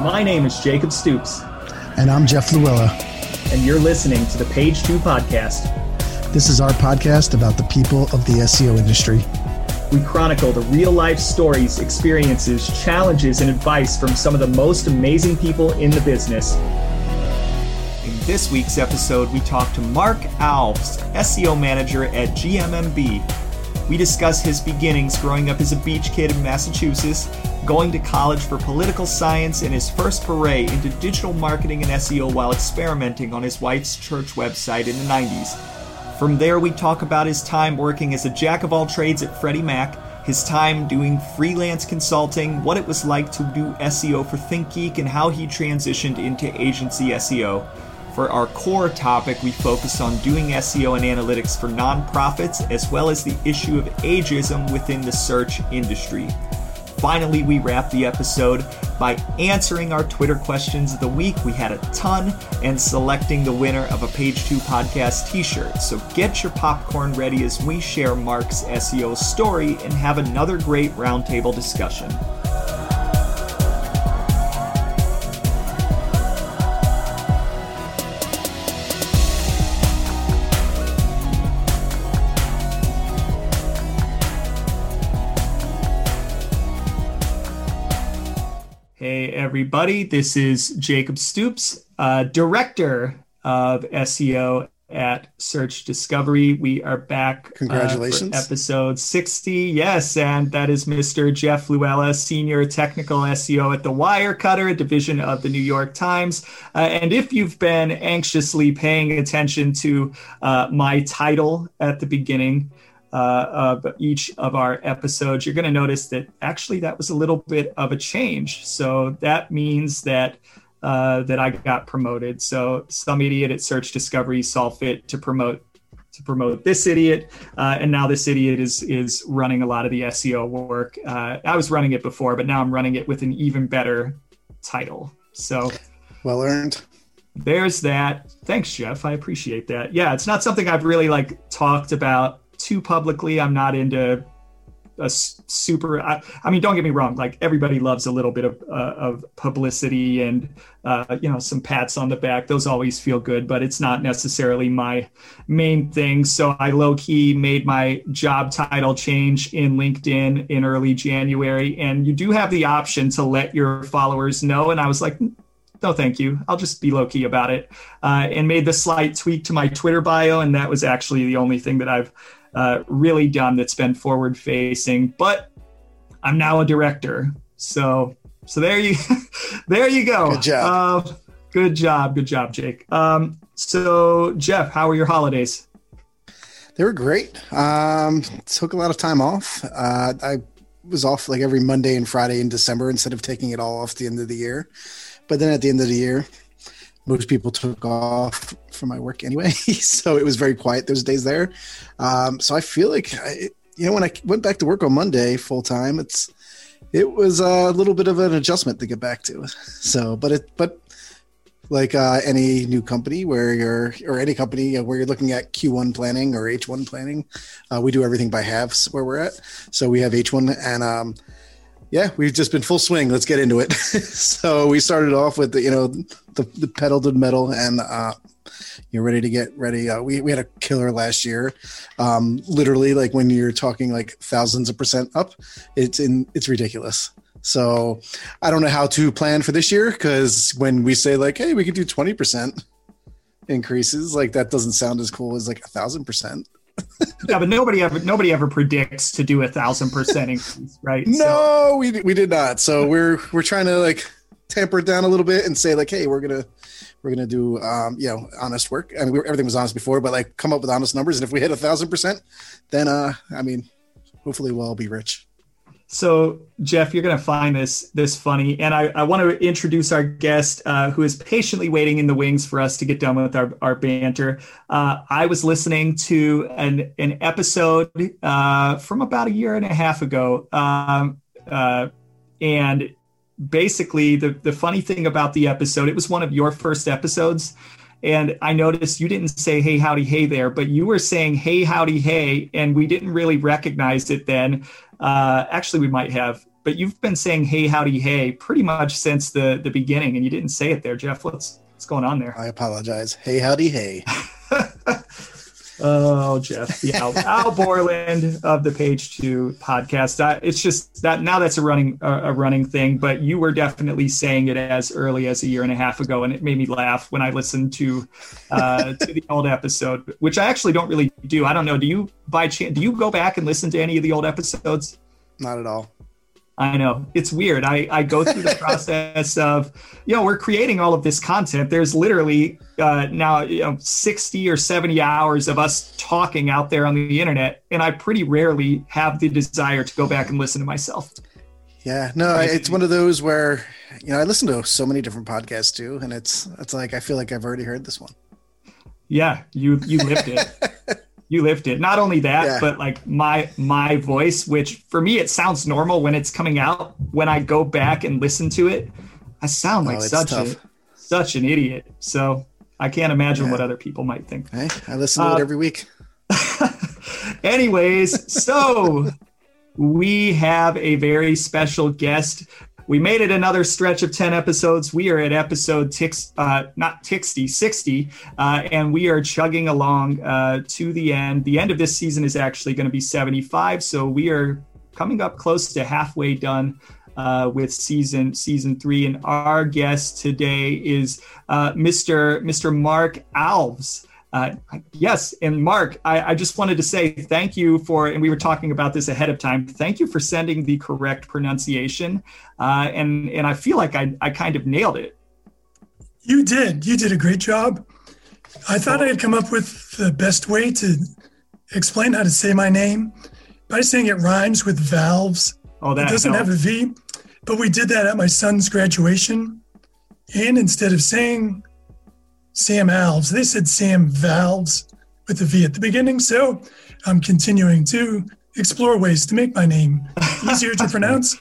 My name is Jacob Stoops. And I'm Jeff Louella. And you're listening to the Page Two Podcast. This is our podcast about the people of the SEO industry. We chronicle the real life stories, experiences, challenges, and advice from some of the most amazing people in the business. In this week's episode, we talk to Mark Alves, SEO manager at GMMB. We discuss his beginnings growing up as a beach kid in Massachusetts going to college for political science, and his first foray into digital marketing and SEO while experimenting on his wife's church website in the 90s. From there, we talk about his time working as a jack of all trades at Freddie Mac, his time doing freelance consulting, what it was like to do SEO for ThinkGeek, and how he transitioned into agency SEO. For our core topic, we focus on doing SEO and analytics for nonprofits, as well as the issue of ageism within the search industry. Finally, we wrap the episode by answering our Twitter questions of the week. We had a ton and selecting the winner of a Page 2 podcast t shirt. So get your popcorn ready as we share Mark's SEO story and have another great roundtable discussion. Everybody. This is Jacob Stoops, uh, director of SEO at Search Discovery. We are back. Congratulations. Uh, episode 60. Yes. And that is Mr. Jeff Louella, senior technical SEO at The Wirecutter, a division of the New York Times. Uh, and if you've been anxiously paying attention to uh, my title at the beginning, uh, of each of our episodes, you're going to notice that actually that was a little bit of a change. So that means that uh, that I got promoted. So some idiot at Search Discovery saw fit to promote to promote this idiot, uh, and now this idiot is is running a lot of the SEO work. Uh, I was running it before, but now I'm running it with an even better title. So well earned. There's that. Thanks, Jeff. I appreciate that. Yeah, it's not something I've really like talked about too publicly. I'm not into a super. I, I, mean, don't get me wrong. Like everybody loves a little bit of uh, of publicity and uh, you know some pats on the back. Those always feel good, but it's not necessarily my main thing. So I low key made my job title change in LinkedIn in early January, and you do have the option to let your followers know. And I was like, no thank you i'll just be low key about it uh, and made the slight tweak to my twitter bio and that was actually the only thing that i've uh, really done that's been forward facing. But I'm now a director, so so there you there you go. Good job. Uh, good job. Good job, Jake. Um, so Jeff, how were your holidays? They were great. Um, took a lot of time off. Uh, I was off like every Monday and Friday in December instead of taking it all off the end of the year. But then at the end of the year, most people took off from my work anyway, so it was very quiet those days there. Um, so I feel like, I, you know, when I went back to work on Monday full time, it's it was a little bit of an adjustment to get back to. So, but it but like uh, any new company where you're or any company where you're looking at Q1 planning or H1 planning, uh, we do everything by halves where we're at. So we have H1 and um, yeah, we've just been full swing. Let's get into it. so we started off with the, you know the, the pedal to the metal and uh, you're ready to get ready. Uh, we we had a killer last year. Um, literally, like when you're talking like thousands of percent up, it's in it's ridiculous. So I don't know how to plan for this year because when we say like, hey, we could do twenty percent increases, like that doesn't sound as cool as like a thousand percent yeah, but nobody ever nobody ever predicts to do a thousand percent increase, right? No, so. we we did not. So we're we're trying to like tamper it down a little bit and say like, hey, we're gonna we're gonna do um, you know honest work. I mean, we, everything was honest before, but like come up with honest numbers. And if we hit a thousand percent, then uh, I mean, hopefully we'll all be rich. So, Jeff, you're going to find this this funny, and I, I want to introduce our guest, uh, who is patiently waiting in the wings for us to get done with our, our banter. Uh, I was listening to an an episode uh, from about a year and a half ago, um, uh, and basically, the the funny thing about the episode, it was one of your first episodes. And I noticed you didn't say hey howdy hey there, but you were saying hey howdy hey, and we didn't really recognize it then uh, actually, we might have but you've been saying "Hey, howdy, hey" pretty much since the the beginning, and you didn't say it there, Jeff. What's what's going on there? I apologize. Hey, howdy, hey. Oh, Jeff, yeah, Al, Al Borland of the Page Two podcast. Uh, it's just that now that's a running uh, a running thing, but you were definitely saying it as early as a year and a half ago, and it made me laugh when I listened to uh, to the old episode, which I actually don't really do. I don't know. Do you by chance do you go back and listen to any of the old episodes? Not at all. I know it's weird. I, I go through the process of, you know, we're creating all of this content. There's literally uh, now, you know, 60 or 70 hours of us talking out there on the internet. And I pretty rarely have the desire to go back and listen to myself. Yeah, no, it's one of those where, you know, I listen to so many different podcasts too. And it's, it's like, I feel like I've already heard this one. Yeah, you, you lived it. you lived it. Not only that, yeah. but like my my voice, which for me it sounds normal when it's coming out. When I go back and listen to it, I sound like oh, such tough. a such an idiot. So I can't imagine yeah. what other people might think. Hey, I listen to uh, it every week. anyways, so we have a very special guest we made it another stretch of 10 episodes. We are at episode tix, uh, not 60, 60, uh, and we are chugging along uh, to the end. The end of this season is actually going to be 75, so we are coming up close to halfway done. Uh, with season season three, and our guest today is uh, Mr. Mr. Mark Alves. Uh, yes, and Mark, I, I, just wanted to say thank you for, and we were talking about this ahead of time. Thank you for sending the correct pronunciation, uh, and and I feel like I I kind of nailed it. You did. You did a great job. I thought I had come up with the best way to explain how to say my name by saying it rhymes with valves. Oh, that it doesn't helped. have a V, but we did that at my son's graduation, and instead of saying Sam Alves. They said Sam Valves with a V at the beginning. So I'm continuing to explore ways to make my name easier to pronounce.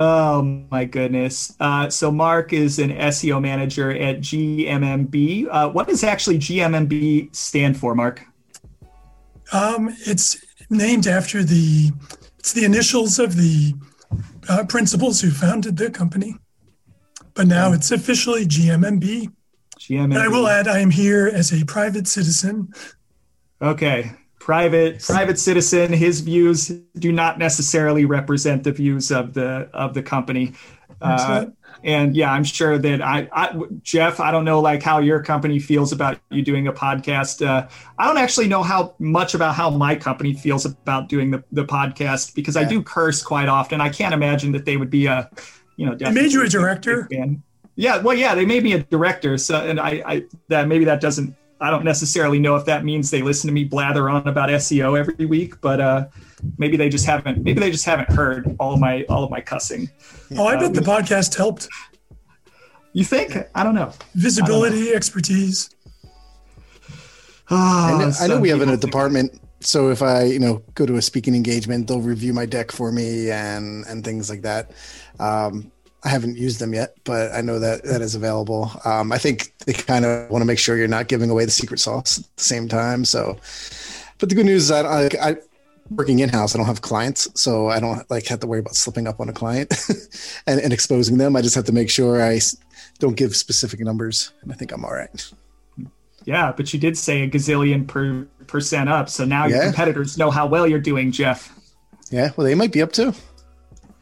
oh my goodness. Uh, so Mark is an SEO manager at GMMB. Uh, what does actually GMMB stand for, Mark? Um, it's named after the it's the initials of the uh, principals who founded the company. But now it's officially GMMB. GM. I will add, I am here as a private citizen. Okay, private private citizen. His views do not necessarily represent the views of the of the company. Uh, and yeah, I'm sure that I, I, Jeff, I don't know like how your company feels about you doing a podcast. Uh, I don't actually know how much about how my company feels about doing the, the podcast because yeah. I do curse quite often. I can't imagine that they would be a, you know, I made you a director. Fan. Yeah, well, yeah, they made me a director, so and I, I that maybe that doesn't. I don't necessarily know if that means they listen to me blather on about SEO every week, but uh, maybe they just haven't. Maybe they just haven't heard all of my all of my cussing. Oh, I bet the um, podcast helped. You think? I don't know. Visibility, don't know. expertise. Oh, I know, I know we have in a department. So if I, you know, go to a speaking engagement, they'll review my deck for me and and things like that. Um, I haven't used them yet, but I know that that is available. Um, I think they kind of want to make sure you're not giving away the secret sauce at the same time. So, but the good news is I, I, I working in house, I don't have clients, so I don't like have to worry about slipping up on a client and, and exposing them. I just have to make sure I don't give specific numbers, and I think I'm all right. Yeah, but you did say a gazillion per percent up, so now your competitors know how well you're doing, Jeff. Yeah, well, they might be up too.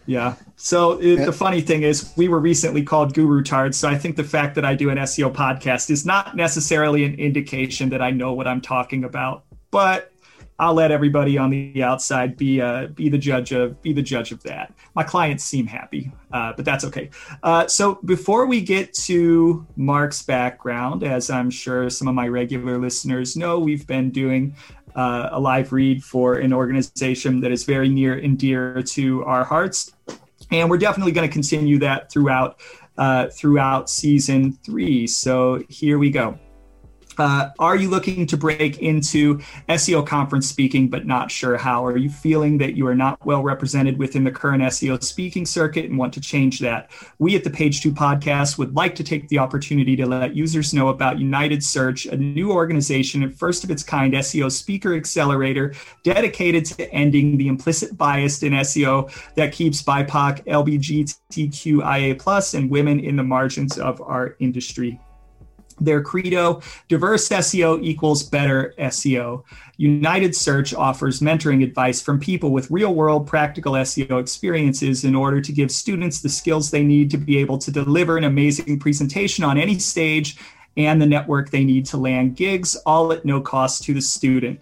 Yeah. So it, the funny thing is, we were recently called Guru Tards. So I think the fact that I do an SEO podcast is not necessarily an indication that I know what I'm talking about. But I'll let everybody on the outside be uh, be the judge of be the judge of that. My clients seem happy, uh, but that's okay. Uh, so before we get to Mark's background, as I'm sure some of my regular listeners know, we've been doing uh, a live read for an organization that is very near and dear to our hearts. And we're definitely going to continue that throughout uh, throughout season three. So here we go. Uh, are you looking to break into SEO conference speaking but not sure how? Are you feeling that you are not well represented within the current SEO speaking circuit and want to change that? We at the Page Two podcast would like to take the opportunity to let users know about United Search, a new organization and first of its kind SEO speaker accelerator dedicated to ending the implicit bias in SEO that keeps BIPOC, LBGTQIA, and women in the margins of our industry their credo diverse SEO equals better SEO. United Search offers mentoring advice from people with real world practical SEO experiences in order to give students the skills they need to be able to deliver an amazing presentation on any stage and the network they need to land gigs, all at no cost to the student.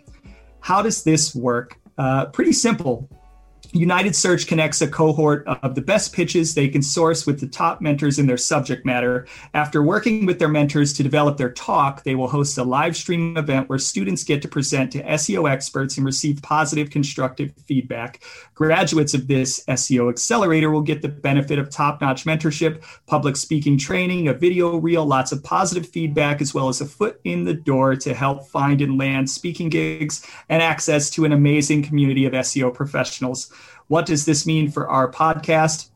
How does this work? Uh, pretty simple. United Search connects a cohort of the best pitches they can source with the top mentors in their subject matter. After working with their mentors to develop their talk, they will host a live stream event where students get to present to SEO experts and receive positive, constructive feedback. Graduates of this SEO accelerator will get the benefit of top notch mentorship, public speaking training, a video reel, lots of positive feedback, as well as a foot in the door to help find and land speaking gigs and access to an amazing community of SEO professionals. What does this mean for our podcast?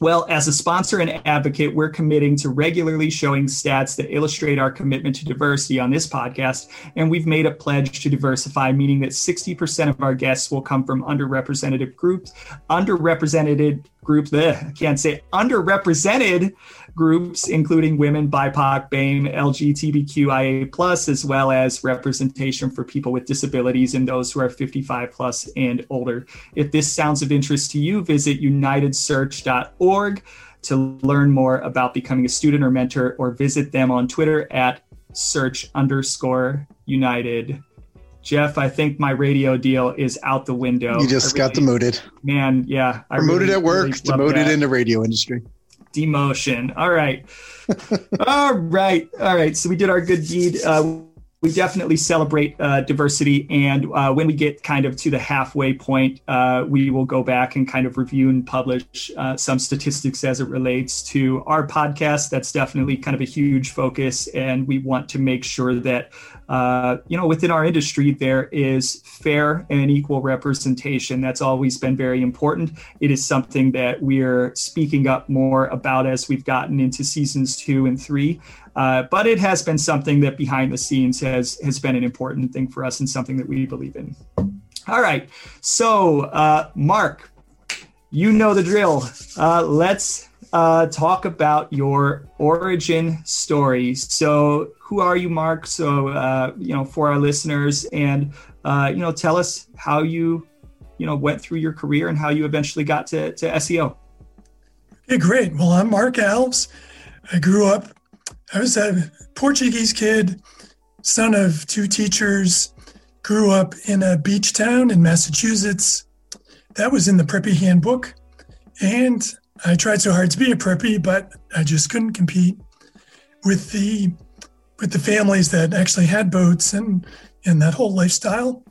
Well, as a sponsor and advocate, we're committing to regularly showing stats that illustrate our commitment to diversity on this podcast. And we've made a pledge to diversify, meaning that 60% of our guests will come from underrepresented groups, underrepresented groups, I can't say underrepresented groups, including women, BIPOC, BAME, LGBTQIA plus, as well as representation for people with disabilities and those who are 55 plus and older. If this sounds of interest to you, visit unitedsearch.org to learn more about becoming a student or mentor, or visit them on Twitter at search underscore united. Jeff, I think my radio deal is out the window. You just really, got demoted. Man, yeah. I Promoted really, at work, really demoted in the radio industry. Demotion. All right. all right. All right. So we did our good deed. Uh, we definitely celebrate uh, diversity. And uh, when we get kind of to the halfway point, uh, we will go back and kind of review and publish uh, some statistics as it relates to our podcast. That's definitely kind of a huge focus. And we want to make sure that, uh, you know, within our industry, there is fair and equal representation. That's always been very important. It is something that we're speaking up more about as we've gotten into seasons two and three. Uh, but it has been something that behind the scenes has has been an important thing for us and something that we believe in. All right, so uh, Mark, you know the drill. Uh, let's uh, talk about your origin story. So, who are you, Mark? So, uh, you know, for our listeners, and you know, tell us how you, you know, went through your career and how you eventually got to, to SEO. Okay, great. Well, I'm Mark Alves. I grew up I was a Portuguese kid, son of two teachers, grew up in a beach town in Massachusetts. That was in the preppy handbook. And I tried so hard to be a preppy, but I just couldn't compete with the with the families that actually had boats and and that whole lifestyle.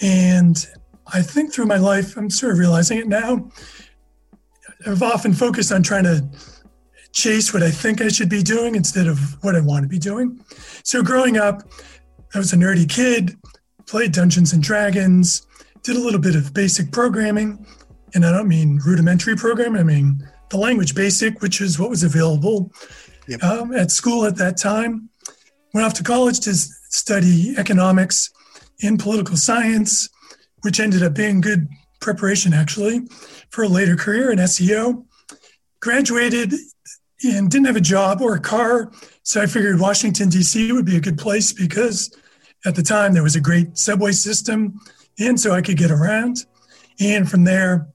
And I think through my life, I'm sort of realizing it now. I've often focused on trying to chase what I think I should be doing instead of what I want to be doing. So growing up, I was a nerdy kid, played Dungeons and Dragons, did a little bit of basic programming. And I don't mean rudimentary programming, I mean the language basic, which is what was available yep. um, at school at that time. Went off to college to study economics and political science, which ended up being good preparation actually for a later career in SEO. Graduated and didn't have a job or a car. So I figured Washington, D.C. would be a good place because at the time there was a great subway system. And so I could get around. And from there,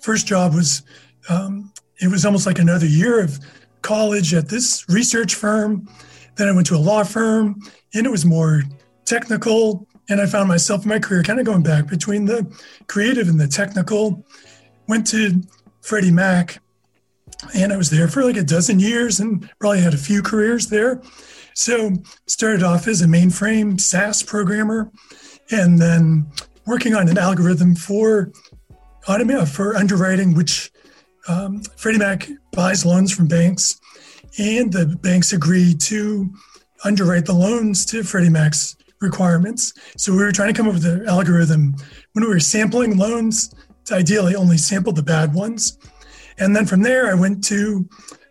first job was, um, it was almost like another year of college at this research firm. Then I went to a law firm and it was more technical. And I found myself in my career kind of going back between the creative and the technical. Went to Freddie Mac and I was there for like a dozen years and probably had a few careers there. So started off as a mainframe SAS programmer, and then working on an algorithm for automate for underwriting, which um, Freddie Mac buys loans from banks, and the banks agree to underwrite the loans to Freddie Mac's requirements. So we were trying to come up with an algorithm when we were sampling loans to ideally only sample the bad ones. And then from there, I went to,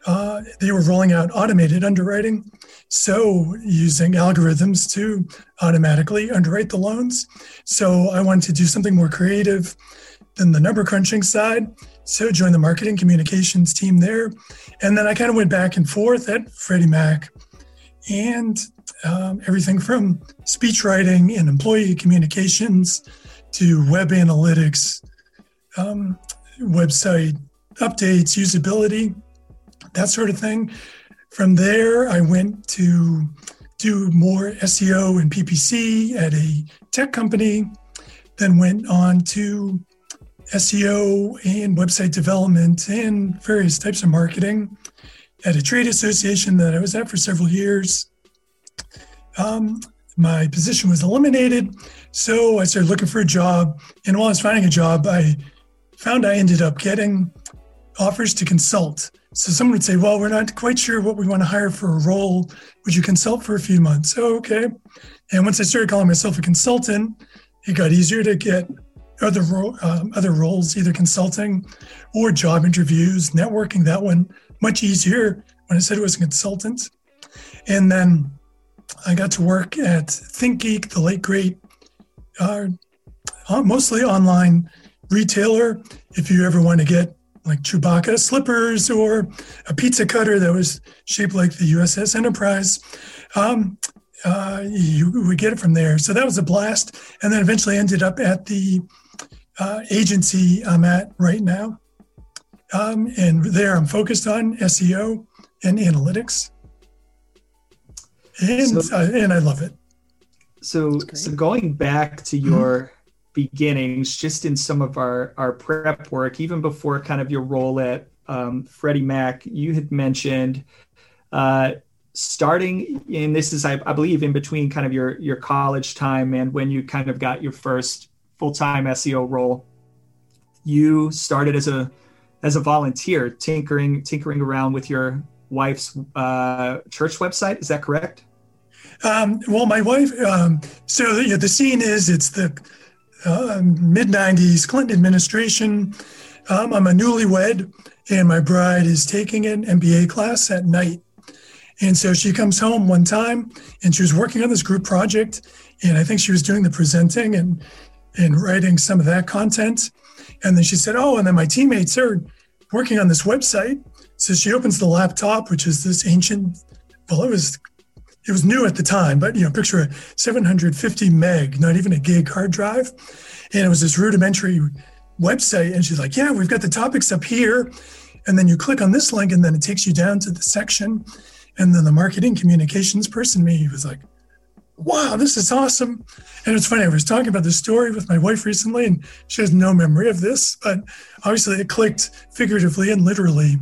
uh, they were rolling out automated underwriting. So using algorithms to automatically underwrite the loans. So I wanted to do something more creative than the number crunching side. So joined the marketing communications team there. And then I kind of went back and forth at Freddie Mac and um, everything from speech writing and employee communications to web analytics, um, website updates, usability, that sort of thing. From there, I went to do more SEO and PPC at a tech company, then went on to SEO and website development and various types of marketing at a trade association that I was at for several years. Um, my position was eliminated, so I started looking for a job. And while I was finding a job, I found I ended up getting offers to consult. So someone would say, Well, we're not quite sure what we want to hire for a role. Would you consult for a few months? Oh, okay. And once I started calling myself a consultant, it got easier to get other um, other roles, either consulting or job interviews, networking. That one much easier when I said it was a consultant. And then I got to work at ThinkGeek, the late great, uh, mostly online retailer. If you ever want to get like Chewbacca slippers or a pizza cutter that was shaped like the USS Enterprise, um, uh, you would get it from there. So that was a blast. And then eventually ended up at the uh, agency I'm at right now. Um, and there I'm focused on SEO and analytics and so, uh, and I love it. So so going back to your mm-hmm. Beginnings, just in some of our our prep work, even before kind of your role at um, Freddie Mac, you had mentioned uh, starting, and this is I, I believe in between kind of your your college time and when you kind of got your first full time SEO role. You started as a as a volunteer, tinkering tinkering around with your wife's uh, church website. Is that correct? Um, well, my wife. Um, so the, the scene is it's the uh, mid '90s Clinton administration. Um, I'm a newlywed, and my bride is taking an MBA class at night. And so she comes home one time, and she was working on this group project, and I think she was doing the presenting and and writing some of that content. And then she said, "Oh, and then my teammates are working on this website." So she opens the laptop, which is this ancient. Well, it was it was new at the time, but you know, picture a 750 meg, not even a gig hard drive. And it was this rudimentary website. And she's like, Yeah, we've got the topics up here. And then you click on this link, and then it takes you down to the section. And then the marketing communications person, me, was like, Wow, this is awesome. And it's funny, I was talking about this story with my wife recently, and she has no memory of this, but obviously it clicked figuratively and literally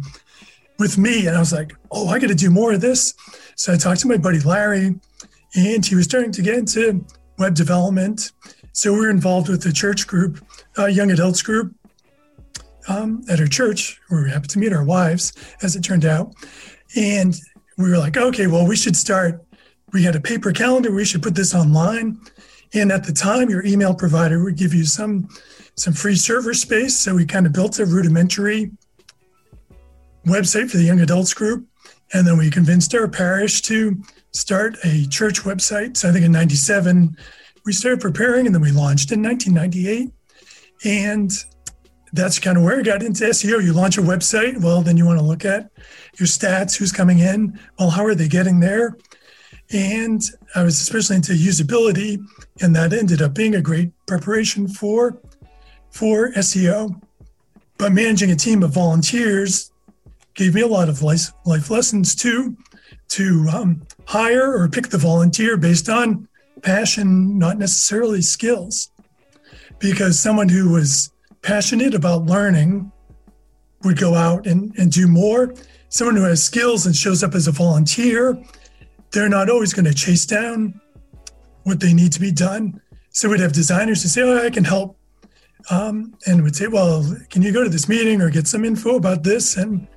with me. And I was like, Oh, I got to do more of this. So I talked to my buddy Larry, and he was starting to get into web development. So we were involved with the church group, uh, young adults group um, at our church, where we happened to meet our wives, as it turned out. And we were like, okay, well, we should start. We had a paper calendar. We should put this online. And at the time, your email provider would give you some some free server space. So we kind of built a rudimentary website for the young adults group. And then we convinced our parish to start a church website. So I think in 97, we started preparing and then we launched in 1998. And that's kind of where I got into SEO. You launch a website, well, then you want to look at your stats, who's coming in, well, how are they getting there? And I was especially into usability, and that ended up being a great preparation for for SEO. But managing a team of volunteers gave me a lot of life, life lessons too, to um, hire or pick the volunteer based on passion, not necessarily skills. Because someone who was passionate about learning would go out and, and do more. Someone who has skills and shows up as a volunteer, they're not always going to chase down what they need to be done. So we'd have designers who say, Oh, I can help. Um, and would say, Well, can you go to this meeting or get some info about this? And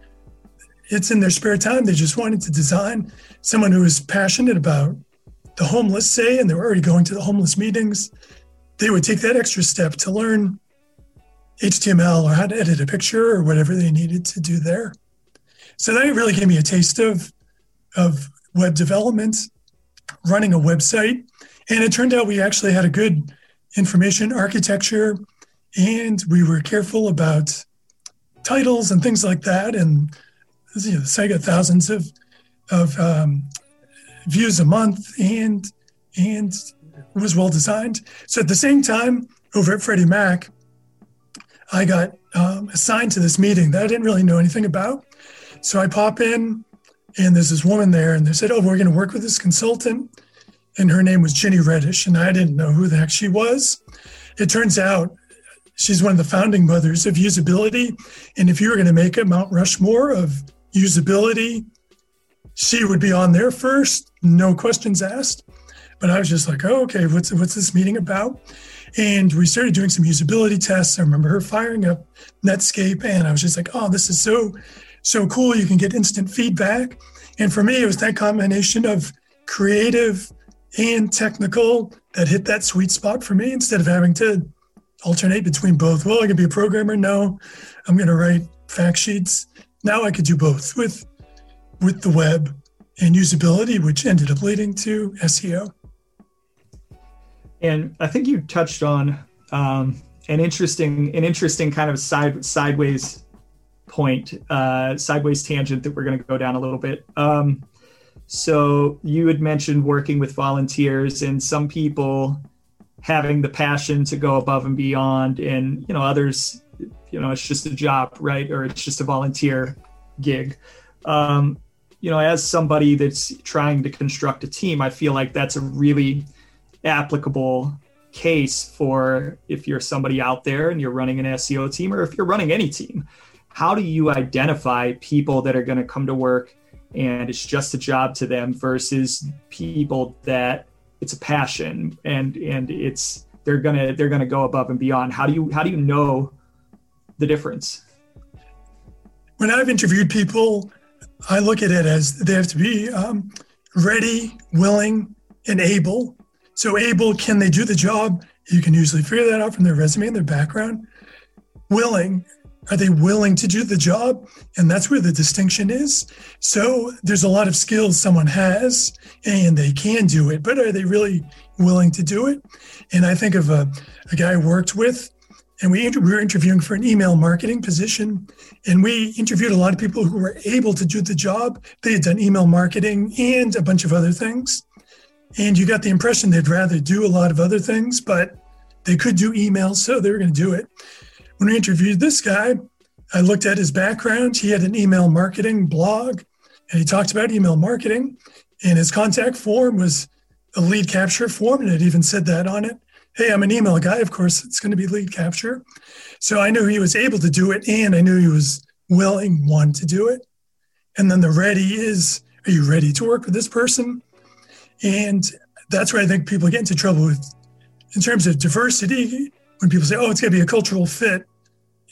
it's in their spare time. They just wanted to design someone who was passionate about the homeless, say, and they were already going to the homeless meetings. They would take that extra step to learn HTML or how to edit a picture or whatever they needed to do there. So that really gave me a taste of, of web development, running a website. And it turned out we actually had a good information architecture and we were careful about titles and things like that. And you know, got thousands of, of um, views a month and, and was well designed. So at the same time, over at Freddie Mac, I got um, assigned to this meeting that I didn't really know anything about. So I pop in, and there's this woman there, and they said, "Oh, we're going to work with this consultant," and her name was Ginny Redish, and I didn't know who the heck she was. It turns out she's one of the founding mothers of usability, and if you were going to make a Mount Rushmore of usability, she would be on there first, no questions asked. But I was just like, oh, okay, what's what's this meeting about? And we started doing some usability tests. I remember her firing up Netscape, and I was just like, oh, this is so so cool. You can get instant feedback. And for me, it was that combination of creative and technical that hit that sweet spot for me instead of having to alternate between both. Well, I can be a programmer. No, I'm going to write fact sheets. Now I could do both with with the web and usability, which ended up leading to SEO. And I think you touched on um, an interesting, an interesting kind of side sideways point, uh, sideways tangent that we're going to go down a little bit. Um, so you had mentioned working with volunteers and some people having the passion to go above and beyond, and you know others, you know, it's just a job, right, or it's just a volunteer gig. Um, you know, as somebody that's trying to construct a team, I feel like that's a really applicable case for if you're somebody out there and you're running an SEO team or if you're running any team. How do you identify people that are going to come to work and it's just a job to them versus people that it's a passion and and it's they're to they're to go above and beyond. How do you how do you know the difference? When I've interviewed people, I look at it as they have to be um, ready, willing, and able so able, can they do the job? You can usually figure that out from their resume and their background. Willing, are they willing to do the job? And that's where the distinction is. So there's a lot of skills someone has and they can do it, but are they really willing to do it? And I think of a, a guy I worked with, and we, we were interviewing for an email marketing position. And we interviewed a lot of people who were able to do the job. They had done email marketing and a bunch of other things. And you got the impression they'd rather do a lot of other things, but they could do email so they were going to do it. When we interviewed this guy, I looked at his background. He had an email marketing blog, and he talked about email marketing. And his contact form was a lead capture form, and it even said that on it. Hey, I'm an email guy. Of course, it's going to be lead capture. So I knew he was able to do it, and I knew he was willing, one, to do it. And then the ready is, are you ready to work with this person? And that's where I think people get into trouble with, in terms of diversity, when people say, oh, it's going to be a cultural fit.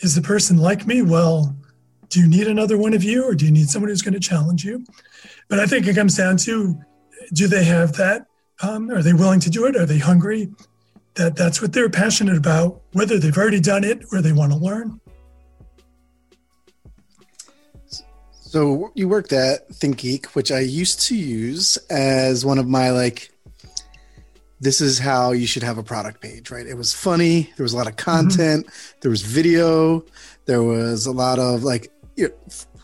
Is the person like me? Well, do you need another one of you or do you need someone who's going to challenge you? But I think it comes down to do they have that? Um, are they willing to do it? Are they hungry? That that's what they're passionate about, whether they've already done it or they want to learn. So you worked at ThinkGeek, which I used to use as one of my like this is how you should have a product page, right? It was funny, there was a lot of mm-hmm. content, mm-hmm. there was video, there was a lot of like you know,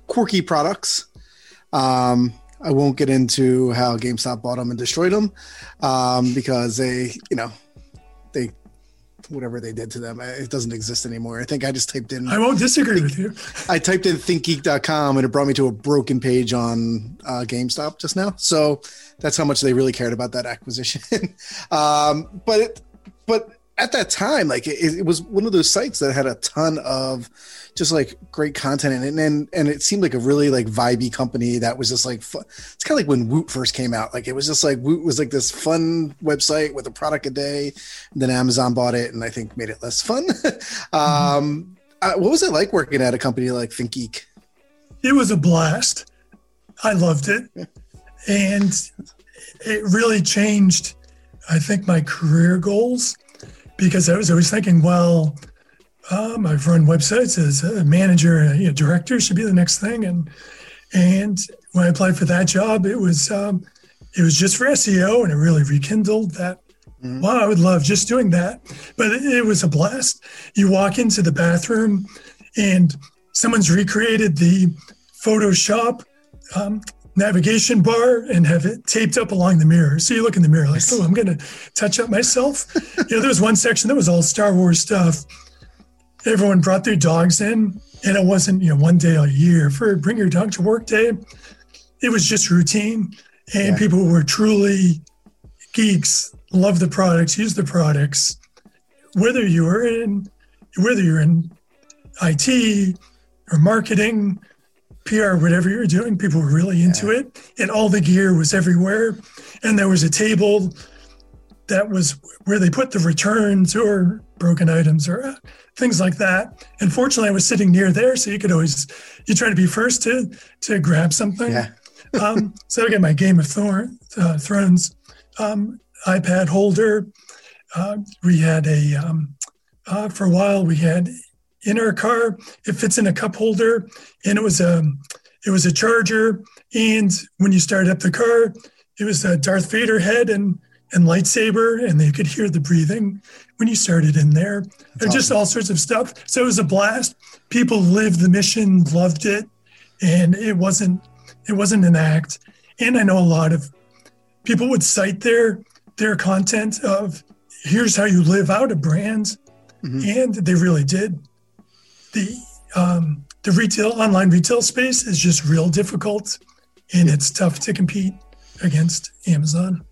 quirky products. Um, I won't get into how GameStop bought them and destroyed them um, because they, you know, whatever they did to them. It doesn't exist anymore. I think I just typed in. I won't disagree with you. I typed in thinkgeek.com and it brought me to a broken page on uh, GameStop just now. So that's how much they really cared about that acquisition. um, but it, but at that time, like it, it, was one of those sites that had a ton of just like great content in it, and and, and it seemed like a really like vibey company that was just like fun. it's kind of like when Woot first came out. Like it was just like Woot was like this fun website with a product a day. And then Amazon bought it, and I think made it less fun. um, uh, what was it like working at a company like ThinkGeek? it was a blast. I loved it. And it really changed, I think, my career goals because I was always thinking, well, um, I've run websites as a manager, a, a director should be the next thing. And and when I applied for that job, it was um, it was just for SEO, and it really rekindled that. Mm-hmm. Wow, I would love just doing that. But it, it was a blast. You walk into the bathroom, and someone's recreated the Photoshop um, navigation bar and have it taped up along the mirror. So you look in the mirror like, oh, I'm going to touch up myself. you know, there was one section that was all Star Wars stuff. Everyone brought their dogs in, and it wasn't you know one day a year for bring your dog to work day. It was just routine, and yeah. people were truly geeks, love the products, use the products, whether you were in whether you're in IT or marketing, PR, whatever you're doing, people were really into yeah. it, and all the gear was everywhere, and there was a table that was where they put the returns or broken items or things like that. And fortunately, I was sitting near there, so you could always you try to be first to to grab something. Yeah. um, so I got my Game of Thorn, uh, Thrones um, iPad holder. Uh, we had a um, uh, for a while we had in our car. It fits in a cup holder, and it was a it was a charger. And when you started up the car, it was a Darth Vader head and and lightsaber, and they could hear the breathing when you started in there. and awesome. just all sorts of stuff. So it was a blast. People lived the mission, loved it, and it wasn't it wasn't an act. And I know a lot of people would cite their their content of here's how you live out a brand, mm-hmm. and they really did. The um, the retail online retail space is just real difficult, and it's tough to compete against Amazon.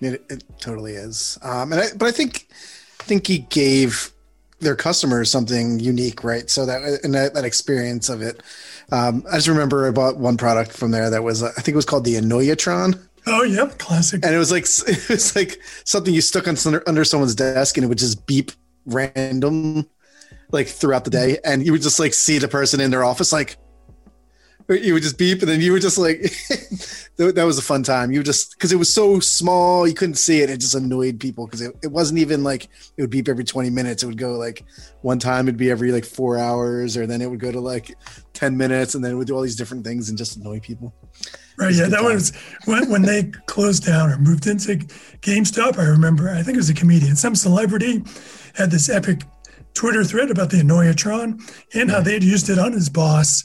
It, it totally is. Um, and I, but I think, I think he gave their customers something unique, right? So that and that, that experience of it. Um, I just remember I bought one product from there that was I think it was called the Annoyatron. Oh, yep, classic. And it was like it was like something you stuck on under someone's desk, and it would just beep random, like throughout the day, and you would just like see the person in their office like you would just beep and then you were just like that was a fun time. You just because it was so small you couldn't see it it just annoyed people because it, it wasn't even like it would beep every 20 minutes. It would go like one time it'd be every like four hours or then it would go to like 10 minutes and then it would do all these different things and just annoy people. Right yeah that time. was when, when they closed down or moved into gamestop i remember i think it was a comedian some celebrity had this epic twitter thread about the annoyatron and how they'd used it on his boss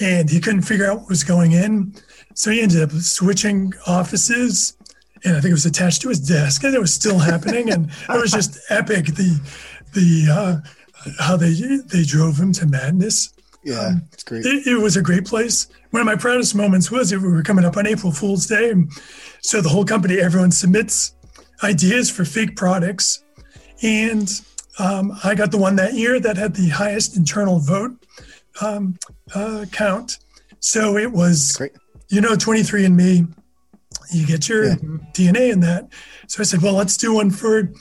and he couldn't figure out what was going in. So he ended up switching offices, and I think it was attached to his desk, and it was still happening, and it was just epic. The the uh, how they they drove him to madness. Yeah, um, it's great. It, it, was a great place. One of my proudest moments was we were coming up on April Fool's Day, so the whole company, everyone submits ideas for fake products, and um, I got the one that year that had the highest internal vote um, uh, count. So it was, Great. you know, 23andMe, you get your yeah. DNA in that. So I said, well, let's do one for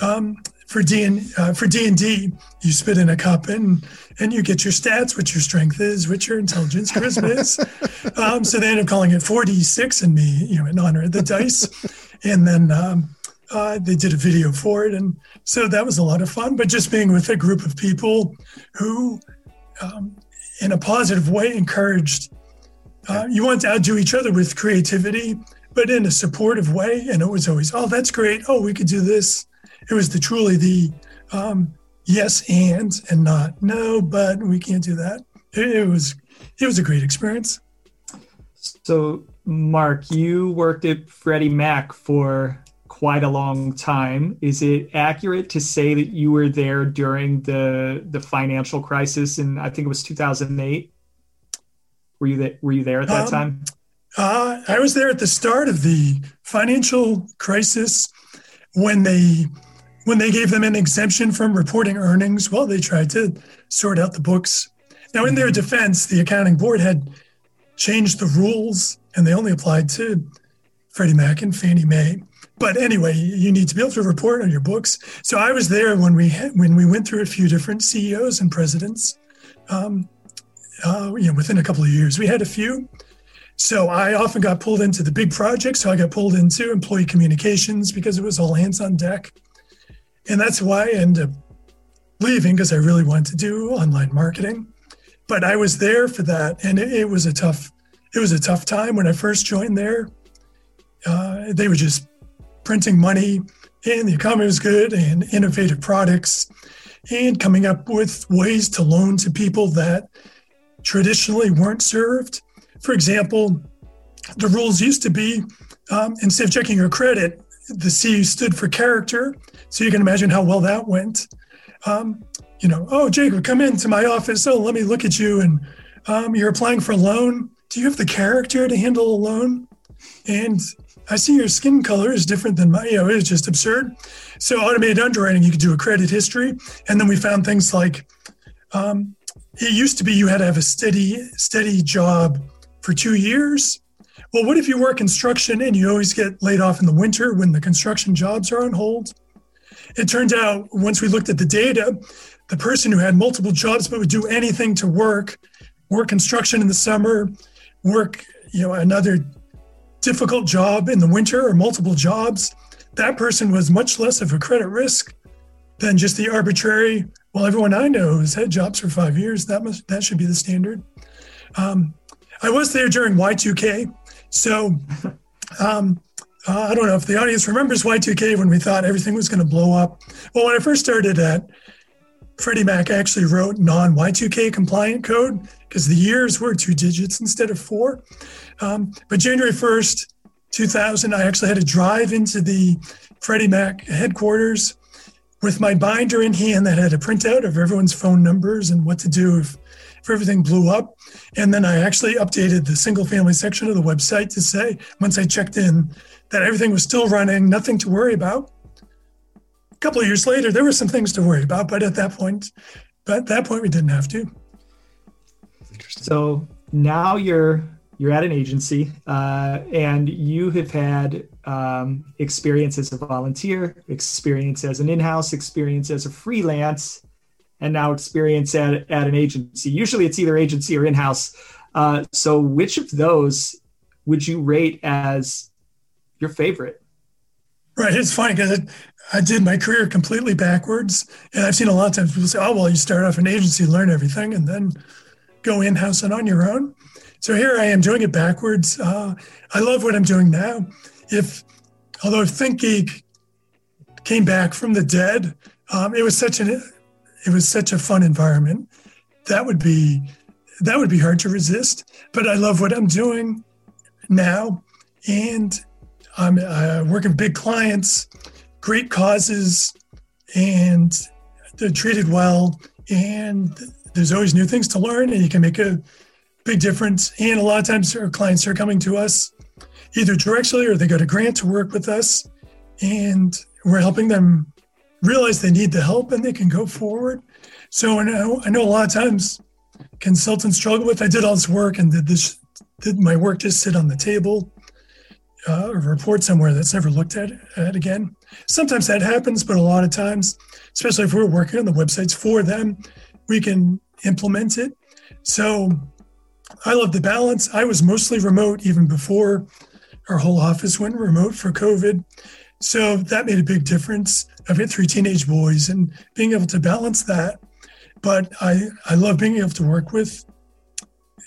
um, for D and uh, for D and D. You spit in a cup and and you get your stats, what your strength is, what your intelligence, charisma is. Um, so they ended up calling it 4D6 and me, you know, in honor of the dice. And then um, uh, they did a video for it, and so that was a lot of fun. But just being with a group of people who um, in a positive way, encouraged. Uh, you want to outdo each other with creativity, but in a supportive way. And it was always, oh, that's great. Oh, we could do this. It was the truly the um, yes and and not no, but we can't do that. It, it was it was a great experience. So, Mark, you worked at Freddie Mac for quite a long time. Is it accurate to say that you were there during the the financial crisis And I think it was 2008? Were you there, were you there at that um, time? Uh, I was there at the start of the financial crisis when they when they gave them an exemption from reporting earnings. Well, they tried to sort out the books. Now, in their mm-hmm. defense, the accounting board had changed the rules, and they only applied to Freddie Mac and Fannie Mae but anyway, you need to be able to report on your books. So I was there when we when we went through a few different CEOs and presidents, um, uh, you know, within a couple of years. We had a few. So I often got pulled into the big projects. So I got pulled into employee communications because it was all hands on deck. And that's why I ended up leaving because I really wanted to do online marketing. But I was there for that. And it, it was a tough, it was a tough time when I first joined there. Uh, they were just printing money and the economy was good and innovative products and coming up with ways to loan to people that traditionally weren't served. For example, the rules used to be um, instead of checking your credit, the C stood for character. So you can imagine how well that went. Um, you know, oh, Jacob, come into my office. Oh, let me look at you. And um, you're applying for a loan. Do you have the character to handle a loan? And I see your skin color is different than my, you know, it's just absurd. So automated underwriting, you could do a credit history. And then we found things like um, it used to be you had to have a steady, steady job for two years. Well, what if you work construction and you always get laid off in the winter when the construction jobs are on hold? It turned out once we looked at the data, the person who had multiple jobs but would do anything to work, work construction in the summer, work, you know, another difficult job in the winter or multiple jobs, that person was much less of a credit risk than just the arbitrary. Well, everyone I know has had jobs for five years. That must that should be the standard. Um, I was there during Y2K, so um, uh, I don't know if the audience remembers Y2K when we thought everything was going to blow up. Well, when I first started at Freddie Mac, I actually wrote non Y2K compliant code because the years were two digits instead of four. Um, but January 1st, 2000, I actually had to drive into the Freddie Mac headquarters with my binder in hand that had a printout of everyone's phone numbers and what to do if, if everything blew up. And then I actually updated the single family section of the website to say, once I checked in, that everything was still running, nothing to worry about. A couple of years later, there were some things to worry about, but at that point, but at that point, we didn't have to. So now you're you're at an agency uh, and you have had um, experience as a volunteer, experience as an in-house, experience as a freelance, and now experience at, at an agency. Usually it's either agency or in-house. Uh, so which of those would you rate as your favorite? Right. It's funny because I did my career completely backwards. And I've seen a lot of times people say, oh, well, you start off an agency, learn everything, and then go in-house and on your own. So here I am doing it backwards. Uh, I love what I'm doing now. If, although ThinkGeek came back from the dead, um, it was such an, it was such a fun environment. That would be, that would be hard to resist. But I love what I'm doing now, and I'm uh, working with big clients, great causes, and they're treated well. And there's always new things to learn, and you can make a big difference. And a lot of times our clients are coming to us either directly or they got a grant to work with us. And we're helping them realize they need the help and they can go forward. So I know, I know a lot of times consultants struggle with, I did all this work and did this, did my work just sit on the table uh, or report somewhere that's never looked at, at again. Sometimes that happens, but a lot of times, especially if we're working on the websites for them, we can implement it. So I love the balance. I was mostly remote even before our whole office went remote for COVID. So that made a big difference. I've got three teenage boys and being able to balance that. But I, I love being able to work with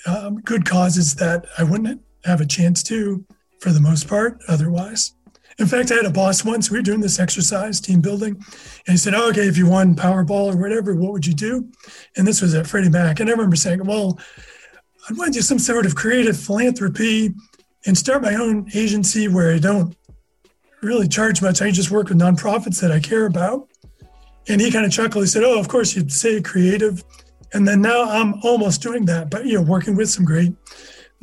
um, good causes that I wouldn't have a chance to for the most part otherwise. In fact, I had a boss once, we were doing this exercise, team building, and he said, oh, okay, if you won Powerball or whatever, what would you do? And this was at Freddie Mac. And I remember saying, well, I'd want to do some sort of creative philanthropy and start my own agency where I don't really charge much. I just work with nonprofits that I care about. And he kind of chuckled. He said, Oh, of course, you'd say creative. And then now I'm almost doing that, but you know, working with some great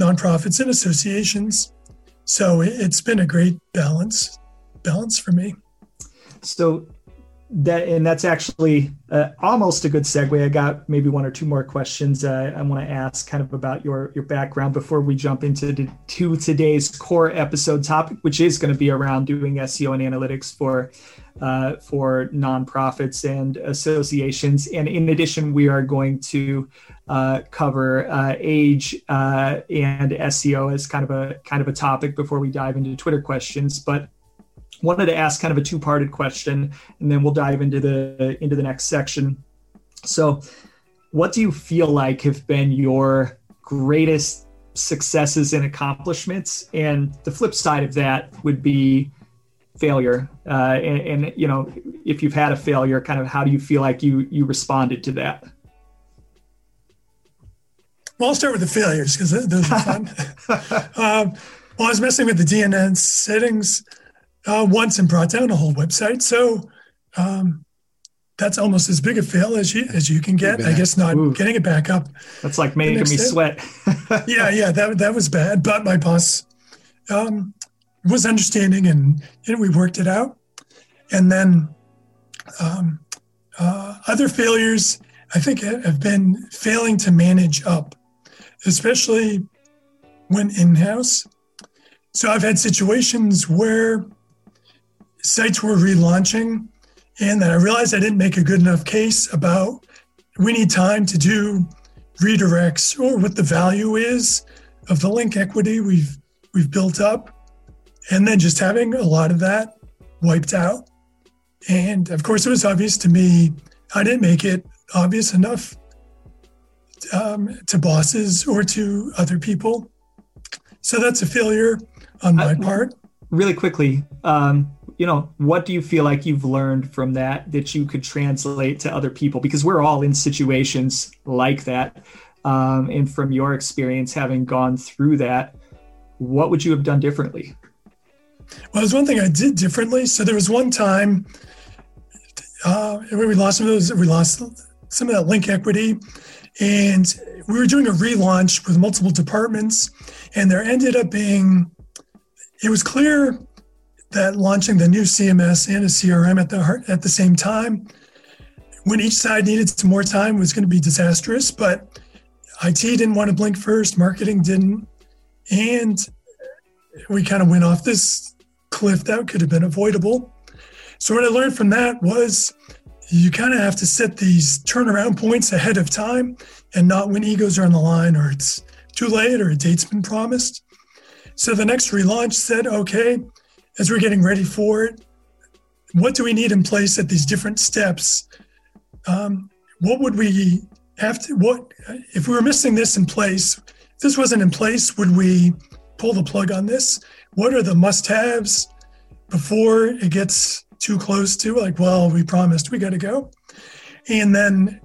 nonprofits and associations. So it's been a great balance, balance for me. So that and that's actually uh, almost a good segue. I got maybe one or two more questions uh, I want to ask, kind of about your your background before we jump into the, to today's core episode topic, which is going to be around doing SEO and analytics for uh, for nonprofits and associations. And in addition, we are going to uh, cover uh, age uh, and SEO as kind of a kind of a topic before we dive into Twitter questions, but wanted to ask kind of a two-parted question and then we'll dive into the into the next section. So what do you feel like have been your greatest successes and accomplishments? And the flip side of that would be failure. Uh, and, and, you know if you've had a failure kind of how do you feel like you you responded to that? Well i'll start with the failures because those are fun. Um, well i was messing with the DNN settings uh, once and brought down a whole website. So um, that's almost as big a fail as you as you can get. I guess not Ooh. getting it back up. That's like making me day. sweat. yeah, yeah, that that was bad. But my boss um, was understanding, and you know, we worked it out. And then um, uh, other failures, I think, have been failing to manage up, especially when in house. So I've had situations where sites were relaunching, and then I realized I didn't make a good enough case about we need time to do redirects or what the value is of the link equity we've we've built up, and then just having a lot of that wiped out. And of course, it was obvious to me I didn't make it obvious enough um, to bosses or to other people. So that's a failure on my uh, part. Really quickly, um, you know, what do you feel like you've learned from that that you could translate to other people? Because we're all in situations like that. Um, and from your experience, having gone through that, what would you have done differently? Well, there's one thing I did differently. So there was one time uh, we lost some of those, we lost some of that link equity, and we were doing a relaunch with multiple departments, and there ended up being, it was clear that launching the new CMS and a CRM at the at the same time, when each side needed some more time, was going to be disastrous. But IT didn't want to blink first, marketing didn't, and we kind of went off this cliff that could have been avoidable. So what I learned from that was you kind of have to set these turnaround points ahead of time and not when egos are on the line or it's too late or a date's been promised. So the next relaunch said, okay, as we're getting ready for it, what do we need in place at these different steps? Um, what would we have to, what, if we were missing this in place, if this wasn't in place, would we pull the plug on this? What are the must haves before it gets too close to like, well, we promised we got to go? And then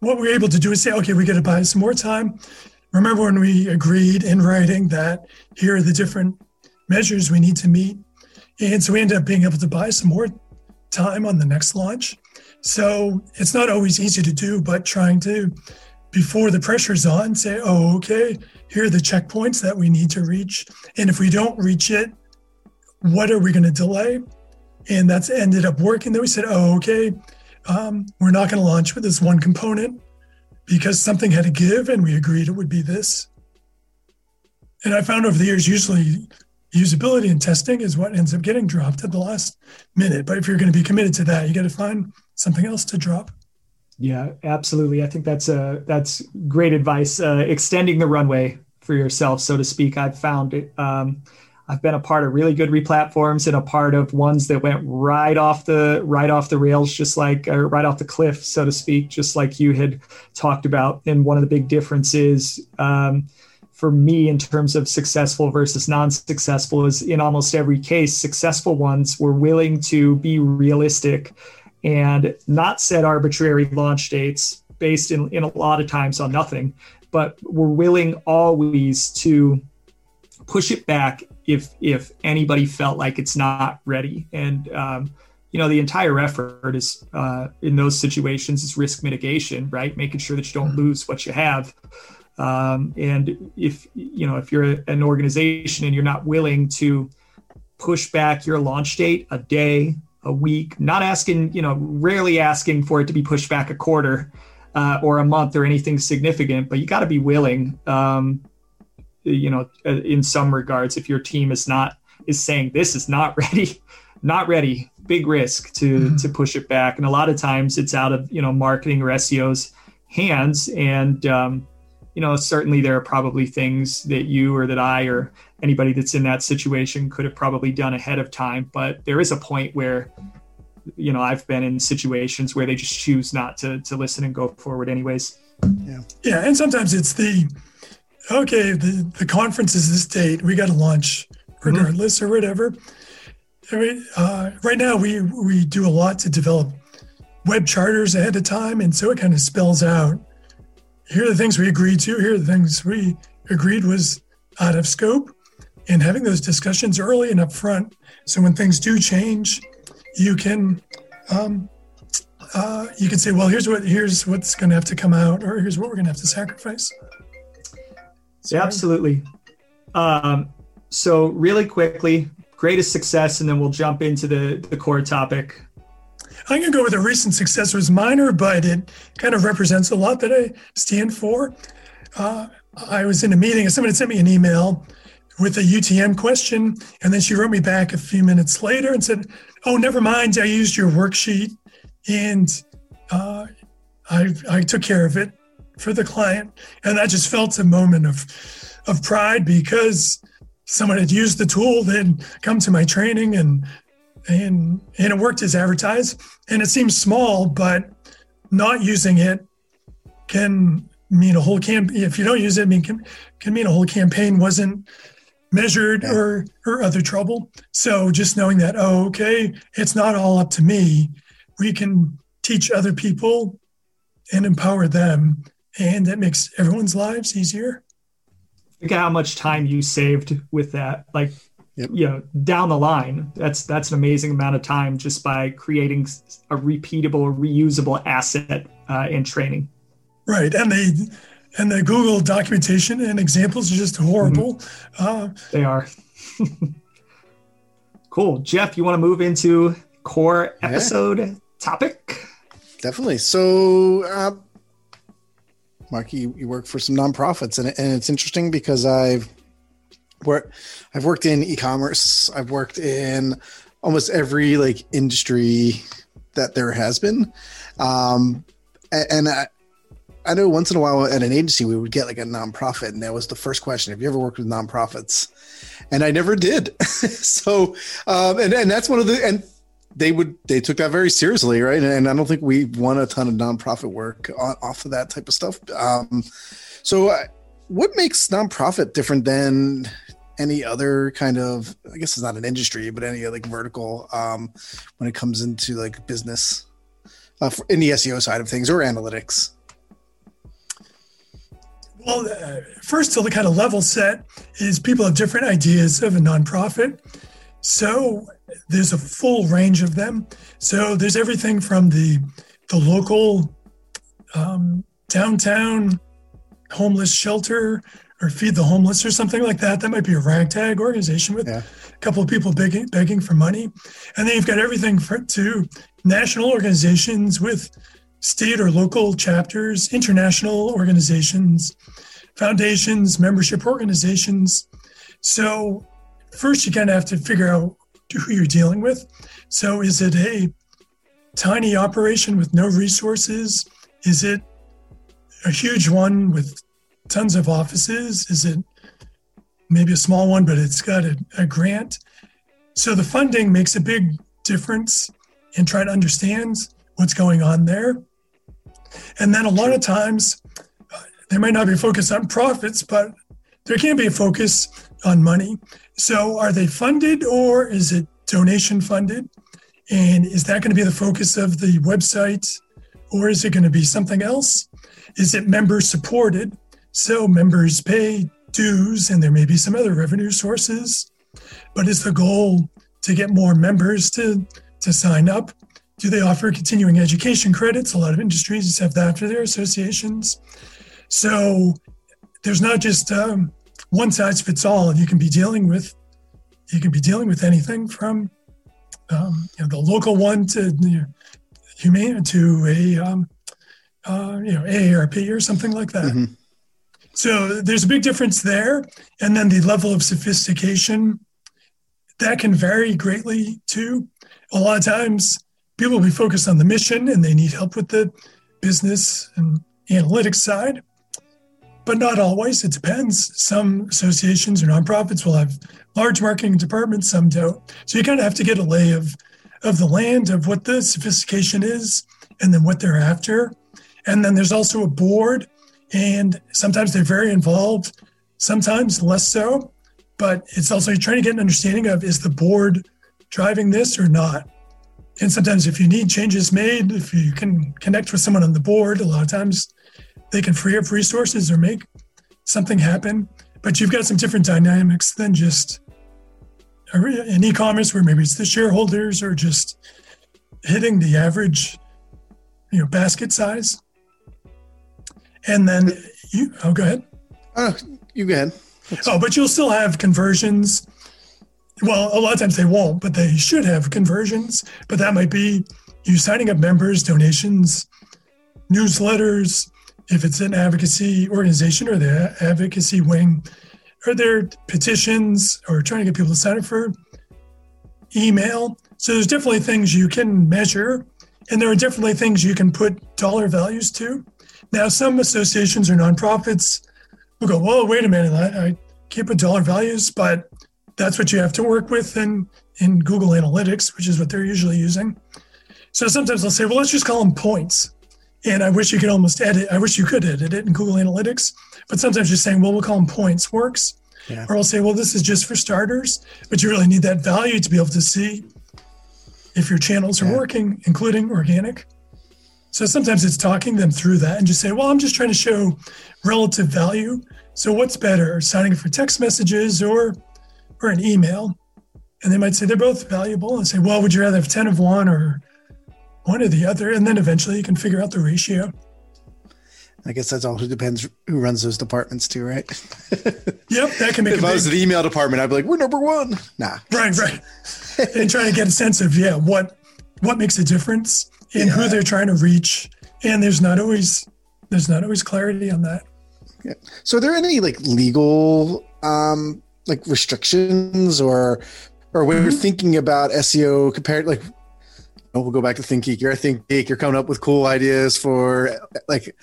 what we're able to do is say, okay, we got to buy some more time. Remember when we agreed in writing that here are the different measures we need to meet. And so we ended up being able to buy some more time on the next launch. So it's not always easy to do, but trying to, before the pressure's on, say, oh, okay, here are the checkpoints that we need to reach. And if we don't reach it, what are we going to delay? And that's ended up working. Then we said, oh, okay, um, we're not going to launch with this one component because something had to give and we agreed it would be this. And I found over the years, usually usability and testing is what ends up getting dropped at the last minute. But if you're going to be committed to that, you got to find something else to drop. Yeah, absolutely. I think that's a that's great advice. Uh, extending the runway for yourself, so to speak. I've found it. Um, I've been a part of really good replatforms and a part of ones that went right off the right off the rails, just like uh, right off the cliff, so to speak, just like you had talked about. And one of the big differences um, for me in terms of successful versus non-successful is in almost every case successful ones were willing to be realistic and not set arbitrary launch dates based in, in a lot of times on nothing but were willing always to push it back if if anybody felt like it's not ready. And um, you know the entire effort is uh, in those situations is risk mitigation right? Making sure that you don't mm-hmm. lose what you have um, and if you know if you're an organization and you're not willing to push back your launch date a day, a week, not asking, you know, rarely asking for it to be pushed back a quarter uh, or a month or anything significant, but you got to be willing, um, you know, uh, in some regards, if your team is not is saying this is not ready, not ready, big risk to mm-hmm. to push it back, and a lot of times it's out of you know marketing or SEO's hands, and um, you know certainly there are probably things that you or that I or anybody that's in that situation could have probably done ahead of time, but there is a point where you know I've been in situations where they just choose not to to listen and go forward anyways. Yeah, yeah, and sometimes it's the okay the the conference is this date we got to launch mm-hmm. regardless mm-hmm. or whatever. I mean, uh, right now we we do a lot to develop web charters ahead of time, and so it kind of spells out. Here are the things we agreed to. Here are the things we agreed was out of scope, and having those discussions early and upfront, so when things do change, you can um, uh, you can say, well, here's what here's what's going to have to come out, or here's what we're going to have to sacrifice. Yeah, absolutely. Um, so, really quickly, greatest success, and then we'll jump into the the core topic. I'm going to go with a recent success. Was minor, but it kind of represents a lot that I stand for. Uh, I was in a meeting, and somebody sent me an email with a UTM question. And then she wrote me back a few minutes later and said, Oh, never mind. I used your worksheet and uh, I, I took care of it for the client. And I just felt a moment of, of pride because someone had used the tool, then come to my training and, and, and it worked as advertised. And it seems small, but not using it can mean a whole camp. If you don't use it, mean can, can mean a whole campaign wasn't measured yeah. or or other trouble. So just knowing that, oh, okay, it's not all up to me. We can teach other people and empower them, and that makes everyone's lives easier. Look at how much time you saved with that. Like, yep. you know, down the line, that's that's an amazing amount of time just by creating a repeatable, reusable asset uh, in training. Right, and they and the Google documentation and examples are just horrible. Mm-hmm. Uh, they are. cool. Jeff, you want to move into core episode yeah. topic? Definitely. So, uh, Mark, you, you work for some nonprofits, and, and it's interesting because I've worked, I've worked in e-commerce. I've worked in almost every like industry that there has been, um, and, and I, I know once in a while at an agency we would get like a nonprofit, and that was the first question: Have you ever worked with nonprofits? And I never did. so, um, and and that's one of the and they would they took that very seriously, right? And, and I don't think we won a ton of nonprofit work on, off of that type of stuff. Um, so, uh, what makes nonprofit different than any other kind of? I guess it's not an industry, but any like vertical um, when it comes into like business uh, in the SEO side of things or analytics. Well, uh, first, to the kind of level set is people have different ideas of a nonprofit. So there's a full range of them. So there's everything from the the local um, downtown homeless shelter or feed the homeless or something like that. That might be a ragtag organization with yeah. a couple of people begging begging for money, and then you've got everything for, to national organizations with state or local chapters, international organizations, foundations, membership organizations. So, first, you kind of have to figure out who you're dealing with. So, is it a tiny operation with no resources? Is it a huge one with tons of offices? Is it maybe a small one, but it's got a, a grant? So, the funding makes a big difference in trying to understand what's going on there. And then a lot of times uh, they might not be focused on profits, but there can be a focus on money. So are they funded or is it donation funded? And is that going to be the focus of the website or is it going to be something else? Is it member supported? So members pay dues and there may be some other revenue sources, but is the goal to get more members to, to sign up? Do they offer continuing education credits? A lot of industries have that for their associations. So there's not just um, one size fits all. You can be dealing with you can be dealing with anything from um, you know, the local one to you know, humane to a um, uh, you know AARP or something like that. Mm-hmm. So there's a big difference there, and then the level of sophistication that can vary greatly too. A lot of times, people will be focused on the mission and they need help with the business and analytics side, but not always. It depends. Some associations or nonprofits will have large marketing departments, some don't. So you kind of have to get a lay of of the land of what the sophistication is and then what they're after. And then there's also a board, and sometimes they're very involved, sometimes less so. But it's also you're trying to get an understanding of is the board driving this or not? And sometimes if you need changes made, if you can connect with someone on the board, a lot of times they can free up resources or make something happen. But you've got some different dynamics than just in e-commerce where maybe it's the shareholders or just hitting the average you know basket size and then you oh go ahead oh you go ahead That's oh but you'll still have conversions well a lot of times they won't but they should have conversions but that might be you signing up members donations newsletters if it's an advocacy organization or the advocacy wing are there petitions or trying to get people to sign up for email? So there's definitely things you can measure, and there are definitely things you can put dollar values to. Now, some associations or nonprofits will go, "Well, wait a minute, I, I can't dollar values," but that's what you have to work with in in Google Analytics, which is what they're usually using. So sometimes I'll say, "Well, let's just call them points." And I wish you could almost edit. I wish you could edit it in Google Analytics, but sometimes just saying, well, we'll call them points works. Yeah. Or I'll say, well, this is just for starters, but you really need that value to be able to see if your channels are yeah. working, including organic. So sometimes it's talking them through that and just say, well, I'm just trying to show relative value. So what's better, signing for text messages or or an email? And they might say they're both valuable and say, well, would you rather have 10 of one or one or the other? And then eventually you can figure out the ratio. I guess that's also depends who runs those departments too, right? yep, that can make. if I was the email department, I'd be like, "We're number one." Nah. Right, right. and trying to get a sense of yeah, what what makes a difference and yeah. who they're trying to reach, and there's not always there's not always clarity on that. Yeah. So, are there any like legal um like restrictions or or when mm-hmm. you're thinking about SEO compared like we'll go back to ThinkGeek. You're I ThinkGeek. You're coming up with cool ideas for like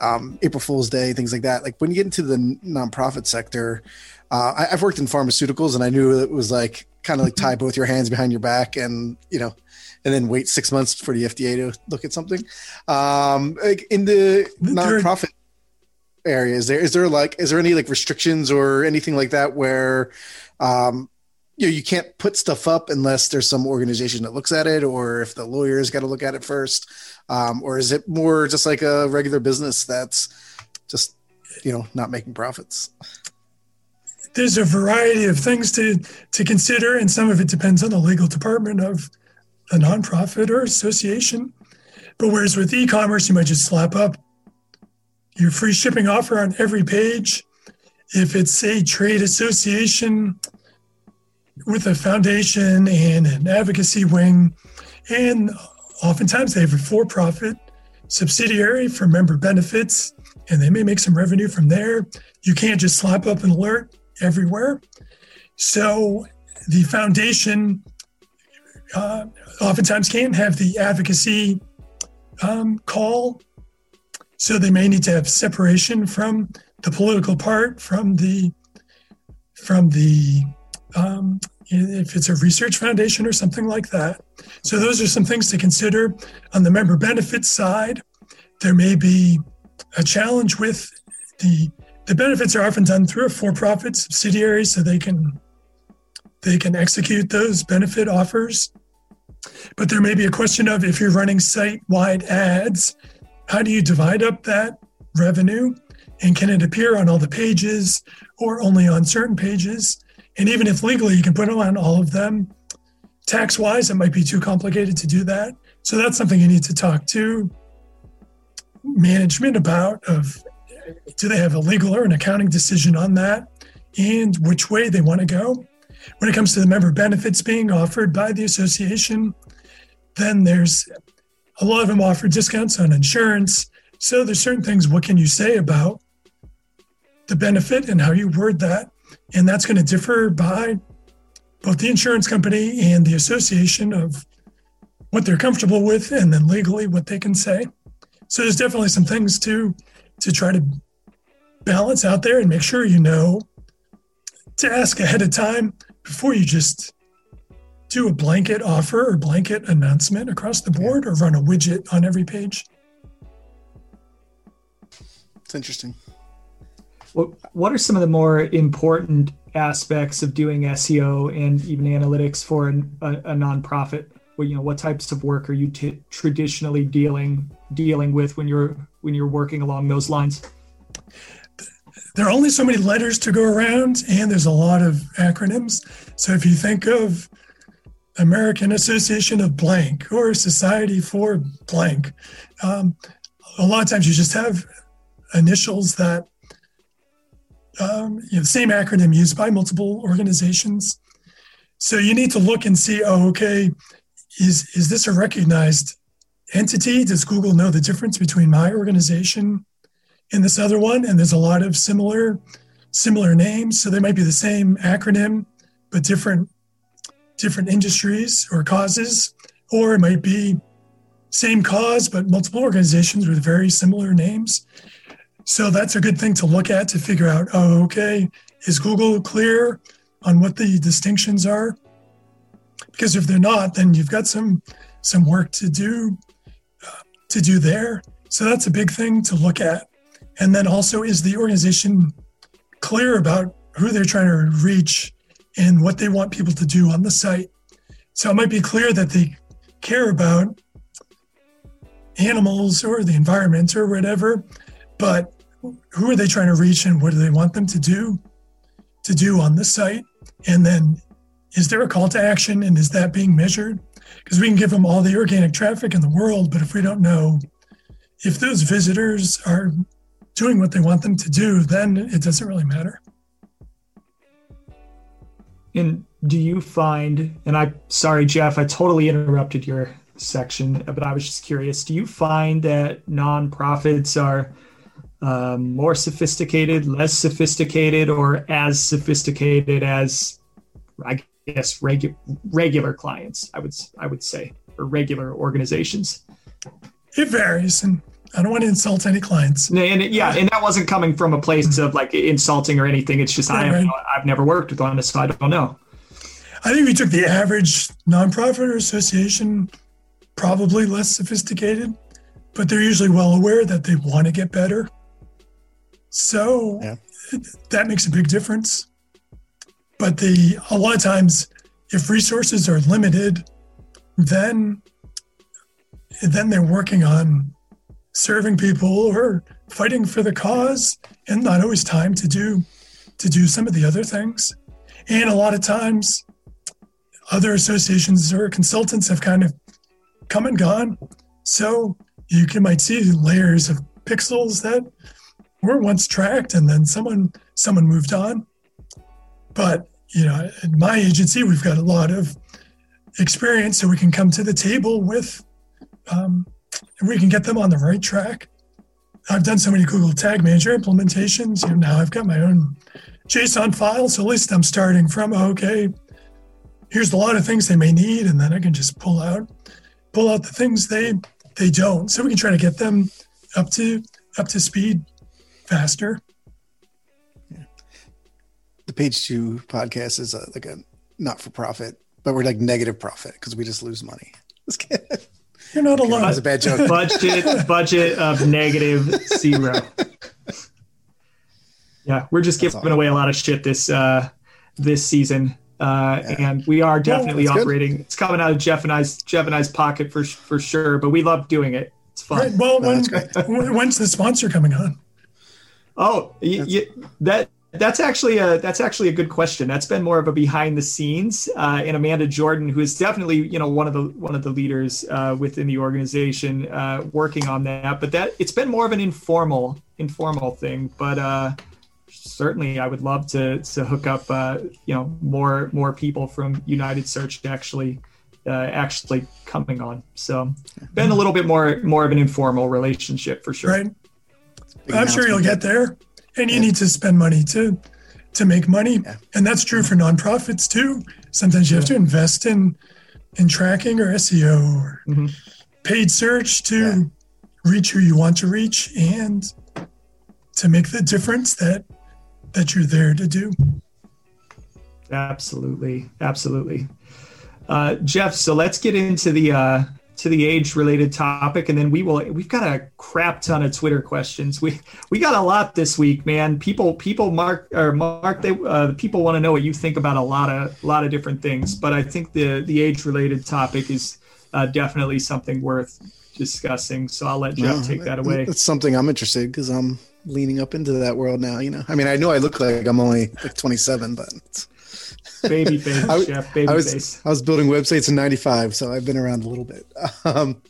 um, April Fool's Day, things like that. Like when you get into the nonprofit sector, uh, I, have worked in pharmaceuticals, and I knew it was like kind of like tie both your hands behind your back, and you know, and then wait six months for the FDA to look at something. Um, like in the nonprofit area, is there is there like is there any like restrictions or anything like that where um, you know you can't put stuff up unless there's some organization that looks at it or if the lawyers got to look at it first um, or is it more just like a regular business that's just you know not making profits there's a variety of things to to consider and some of it depends on the legal department of a nonprofit or association but whereas with e-commerce you might just slap up your free shipping offer on every page if it's a trade association with a foundation and an advocacy wing. And oftentimes they have a for profit subsidiary for member benefits, and they may make some revenue from there. You can't just slap up an alert everywhere. So the foundation uh, oftentimes can't have the advocacy um, call. So they may need to have separation from the political part, from the from the um, if it's a research foundation or something like that. So those are some things to consider. On the member benefits side, there may be a challenge with the the benefits are often done through a for-profit subsidiary, so they can they can execute those benefit offers. But there may be a question of if you're running site-wide ads, how do you divide up that revenue? And can it appear on all the pages or only on certain pages? And even if legally you can put it on all of them, tax wise, it might be too complicated to do that. So that's something you need to talk to management about of do they have a legal or an accounting decision on that and which way they want to go. When it comes to the member benefits being offered by the association, then there's a lot of them offer discounts on insurance. So there's certain things. What can you say about the benefit and how you word that? And that's going to differ by both the insurance company and the association of what they're comfortable with, and then legally what they can say. So there's definitely some things to to try to balance out there and make sure you know to ask ahead of time before you just do a blanket offer or blanket announcement across the board or run a widget on every page. It's interesting. What What are some of the more important aspects of doing SEO and even analytics for an, a, a nonprofit? Well, you know, what types of work are you t- traditionally dealing dealing with when you're when you're working along those lines? There are only so many letters to go around, and there's a lot of acronyms. So if you think of American Association of Blank or Society for Blank, um, a lot of times you just have initials that um, you know, same acronym used by multiple organizations. So you need to look and see, oh, okay, is is this a recognized entity? Does Google know the difference between my organization and this other one? And there's a lot of similar similar names, so they might be the same acronym but different different industries or causes, or it might be same cause but multiple organizations with very similar names. So that's a good thing to look at to figure out, oh, okay, is Google clear on what the distinctions are? Because if they're not, then you've got some some work to do uh, to do there. So that's a big thing to look at. And then also, is the organization clear about who they're trying to reach and what they want people to do on the site? So it might be clear that they care about animals or the environment or whatever, but who are they trying to reach and what do they want them to do to do on the site and then is there a call to action and is that being measured because we can give them all the organic traffic in the world but if we don't know if those visitors are doing what they want them to do then it doesn't really matter and do you find and I'm sorry jeff i totally interrupted your section but i was just curious do you find that nonprofits are um, more sophisticated, less sophisticated, or as sophisticated as I guess regu- regular clients. I would I would say or regular organizations. It varies, and I don't want to insult any clients. And, and yeah, and that wasn't coming from a place of like insulting or anything. It's just I right. I've never worked with one, so I don't know. I think we took the average nonprofit or association, probably less sophisticated, but they're usually well aware that they want to get better so yeah. that makes a big difference. But the a lot of times, if resources are limited, then then they're working on serving people or fighting for the cause, and not always time to do to do some of the other things. And a lot of times, other associations or consultants have kind of come and gone. So you can might see layers of pixels that were once tracked and then someone someone moved on. But you know, at my agency, we've got a lot of experience, so we can come to the table with, um, and we can get them on the right track. I've done so many Google Tag Manager implementations. You know, now I've got my own JSON file, so at least I'm starting from oh, okay. Here's a lot of things they may need, and then I can just pull out pull out the things they they don't. So we can try to get them up to up to speed faster. The page two podcast is a, like a not for profit, but we're like negative profit because we just lose money. You're not alone. That's a bad joke. budget budget of negative zero. Yeah, we're just giving awesome. away a lot of shit this uh, this season. Uh, yeah. and we are definitely well, operating. Good. It's coming out of Jeff and I's Jeff and I's pocket for for sure, but we love doing it. It's fun. Right. Well, no, when, when's the sponsor coming on? Oh, y- y- that that's actually a that's actually a good question. That's been more of a behind the scenes. Uh, and Amanda Jordan, who is definitely you know one of the one of the leaders uh, within the organization, uh, working on that. But that it's been more of an informal informal thing. But uh, certainly I would love to to hook up uh, you know more more people from United Search to actually uh, actually coming on. So been a little bit more more of an informal relationship for sure. Right. I'm sure you'll get there, and you yeah. need to spend money to to make money, yeah. and that's true for nonprofits too. Sometimes you have to invest in in tracking or SEO or mm-hmm. paid search to reach who you want to reach and to make the difference that that you're there to do. Absolutely, absolutely. Uh, Jeff, so let's get into the uh, to the age related topic, and then we will. We've got a crap ton of Twitter questions. We we got a lot this week, man. People people mark or mark they uh, people want to know what you think about a lot of a lot of different things. But I think the the age related topic is uh, definitely something worth discussing. So I'll let Jeff no, take that away. It's something I'm interested because I'm leaning up into that world now. You know, I mean, I know I look like I'm only like 27, but baby face, I, Jeff, baby I was, face. I was building websites in '95, so I've been around a little bit. Um,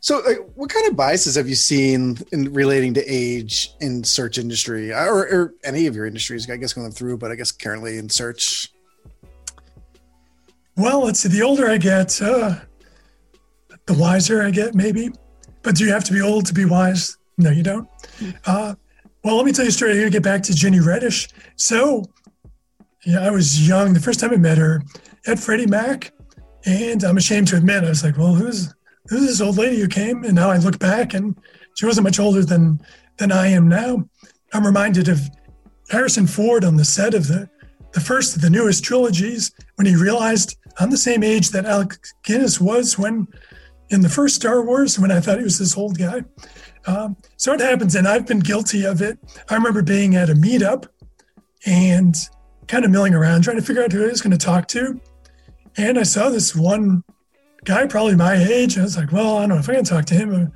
so, like, what kind of biases have you seen in relating to age in search industry, or, or any of your industries? I guess going through, but I guess currently in search. Well, let's see. The older I get, uh, the wiser I get, maybe. But do you have to be old to be wise? No, you don't. Uh, well, let me tell you a story. I'm going to get back to Ginny Redish. So, yeah, I was young the first time I met her at Freddie Mac, and I'm ashamed to admit I was like, "Well, who's who's this old lady who came?" And now I look back, and she wasn't much older than than I am now. I'm reminded of Harrison Ford on the set of the the first of the newest trilogies when he realized I'm the same age that Alec Guinness was when in the first Star Wars when I thought he was this old guy. Um, so it happens, and I've been guilty of it. I remember being at a meetup and kind of milling around, trying to figure out who I was going to talk to. And I saw this one guy, probably my age. And I was like, well, I don't know if I can talk to him.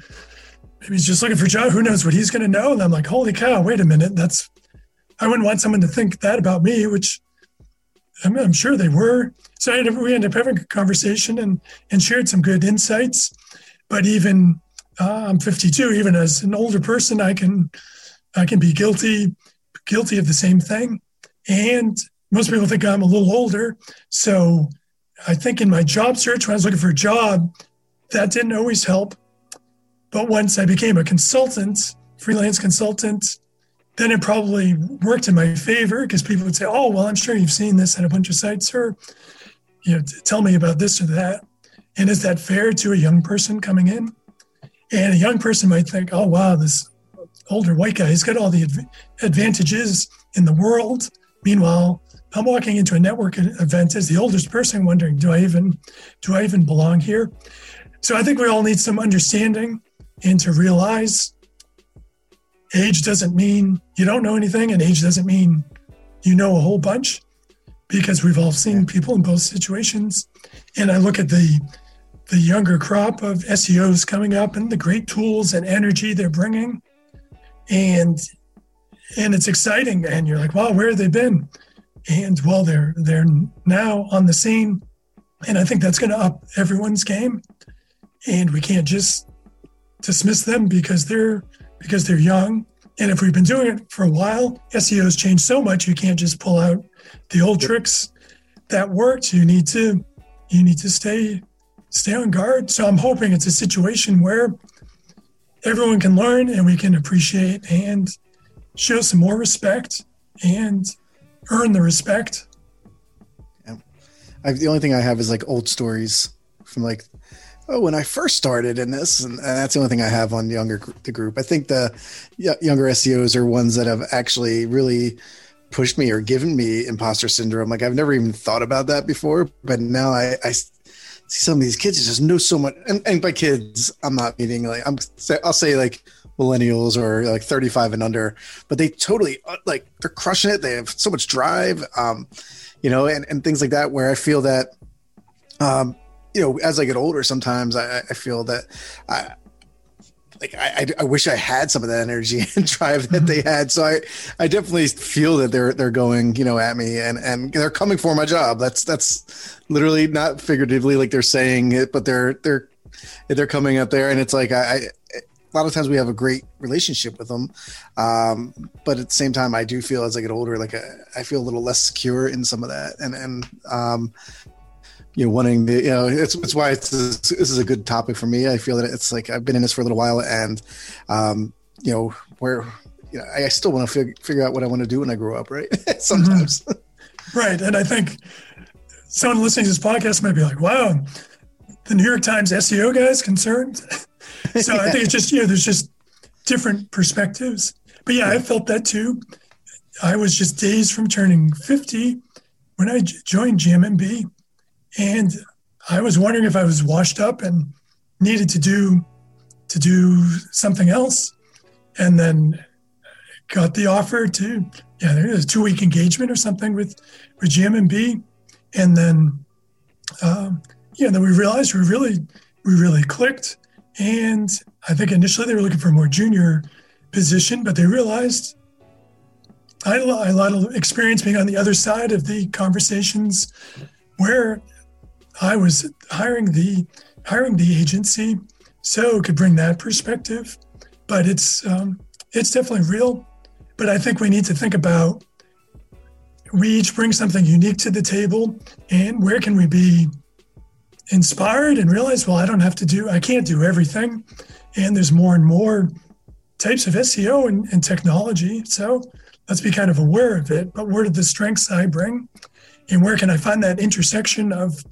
Maybe he's just looking for a job. Who knows what he's going to know? And I'm like, holy cow, wait a minute. That's, I wouldn't want someone to think that about me, which I'm, I'm sure they were. So ended, we ended up having a conversation and, and shared some good insights. But even uh, I'm 52. Even as an older person, I can I can be guilty guilty of the same thing. And most people think I'm a little older. So I think in my job search, when I was looking for a job, that didn't always help. But once I became a consultant, freelance consultant, then it probably worked in my favor because people would say, "Oh, well, I'm sure you've seen this at a bunch of sites, or you know, tell me about this or that." And is that fair to a young person coming in? And a young person might think, oh, wow, this older white guy, he's got all the adv- advantages in the world. Meanwhile, I'm walking into a network event as the oldest person wondering, do I even do I even belong here? So I think we all need some understanding and to realize age doesn't mean you don't know anything and age doesn't mean you know a whole bunch because we've all seen people in both situations. And I look at the the younger crop of SEOs coming up and the great tools and energy they're bringing. And and it's exciting. And you're like, wow, where have they been? And well, they're they're now on the scene. And I think that's going to up everyone's game. And we can't just dismiss them because they're because they're young. And if we've been doing it for a while, SEO's changed so much you can't just pull out the old tricks that worked. You need to you need to stay stay on guard. So I'm hoping it's a situation where everyone can learn and we can appreciate and show some more respect and earn the respect. Yeah. I, the only thing I have is like old stories from like, oh, when I first started in this, and, and that's the only thing I have on younger the group. I think the younger SEOs are ones that have actually really pushed me or given me imposter syndrome. Like I've never even thought about that before, but now I, I see some of these kids just know so much. And, and by kids, I'm not meaning like I'm. I'll say like millennials or like 35 and under, but they totally uh, like they're crushing it. They have so much drive, um, you know, and and things like that. Where I feel that, um, you know, as I get older, sometimes I, I feel that I, like I, I, wish I had some of that energy and drive that they had. So I, I definitely feel that they're they're going, you know, at me and and they're coming for my job. That's that's literally not figuratively like they're saying it, but they're they're they're coming up there, and it's like I, I a lot of times we have a great relationship with them. Um, but at the same time, I do feel as I get older, like I, I feel a little less secure in some of that. And, and, um, you know, wanting the you know, it's, it's why it's, this is a good topic for me. I feel that it's like, I've been in this for a little while and, um, you know, where, you know, I still want to fig- figure out what I want to do when I grow up. Right. Sometimes. Mm-hmm. Right. And I think someone listening to this podcast might be like, wow, the New York Times SEO guys concerned. so I think it's just, you know, there's just different perspectives. But yeah, I felt that too. I was just days from turning 50 when I joined GMMB. And I was wondering if I was washed up and needed to do to do something else. And then got the offer to yeah, there was a two week engagement or something with with GMMB. And then um, yeah, then we realized we really we really clicked and I think initially they were looking for a more junior position, but they realized I had a lot, of experience being on the other side of the conversations where I was hiring the hiring the agency, so could bring that perspective. But it's um, it's definitely real. But I think we need to think about we each bring something unique to the table, and where can we be inspired and realized, well, I don't have to do, I can't do everything. And there's more and more types of SEO and, and technology. So let's be kind of aware of it. But where are the strengths I bring? And where can I find that intersection of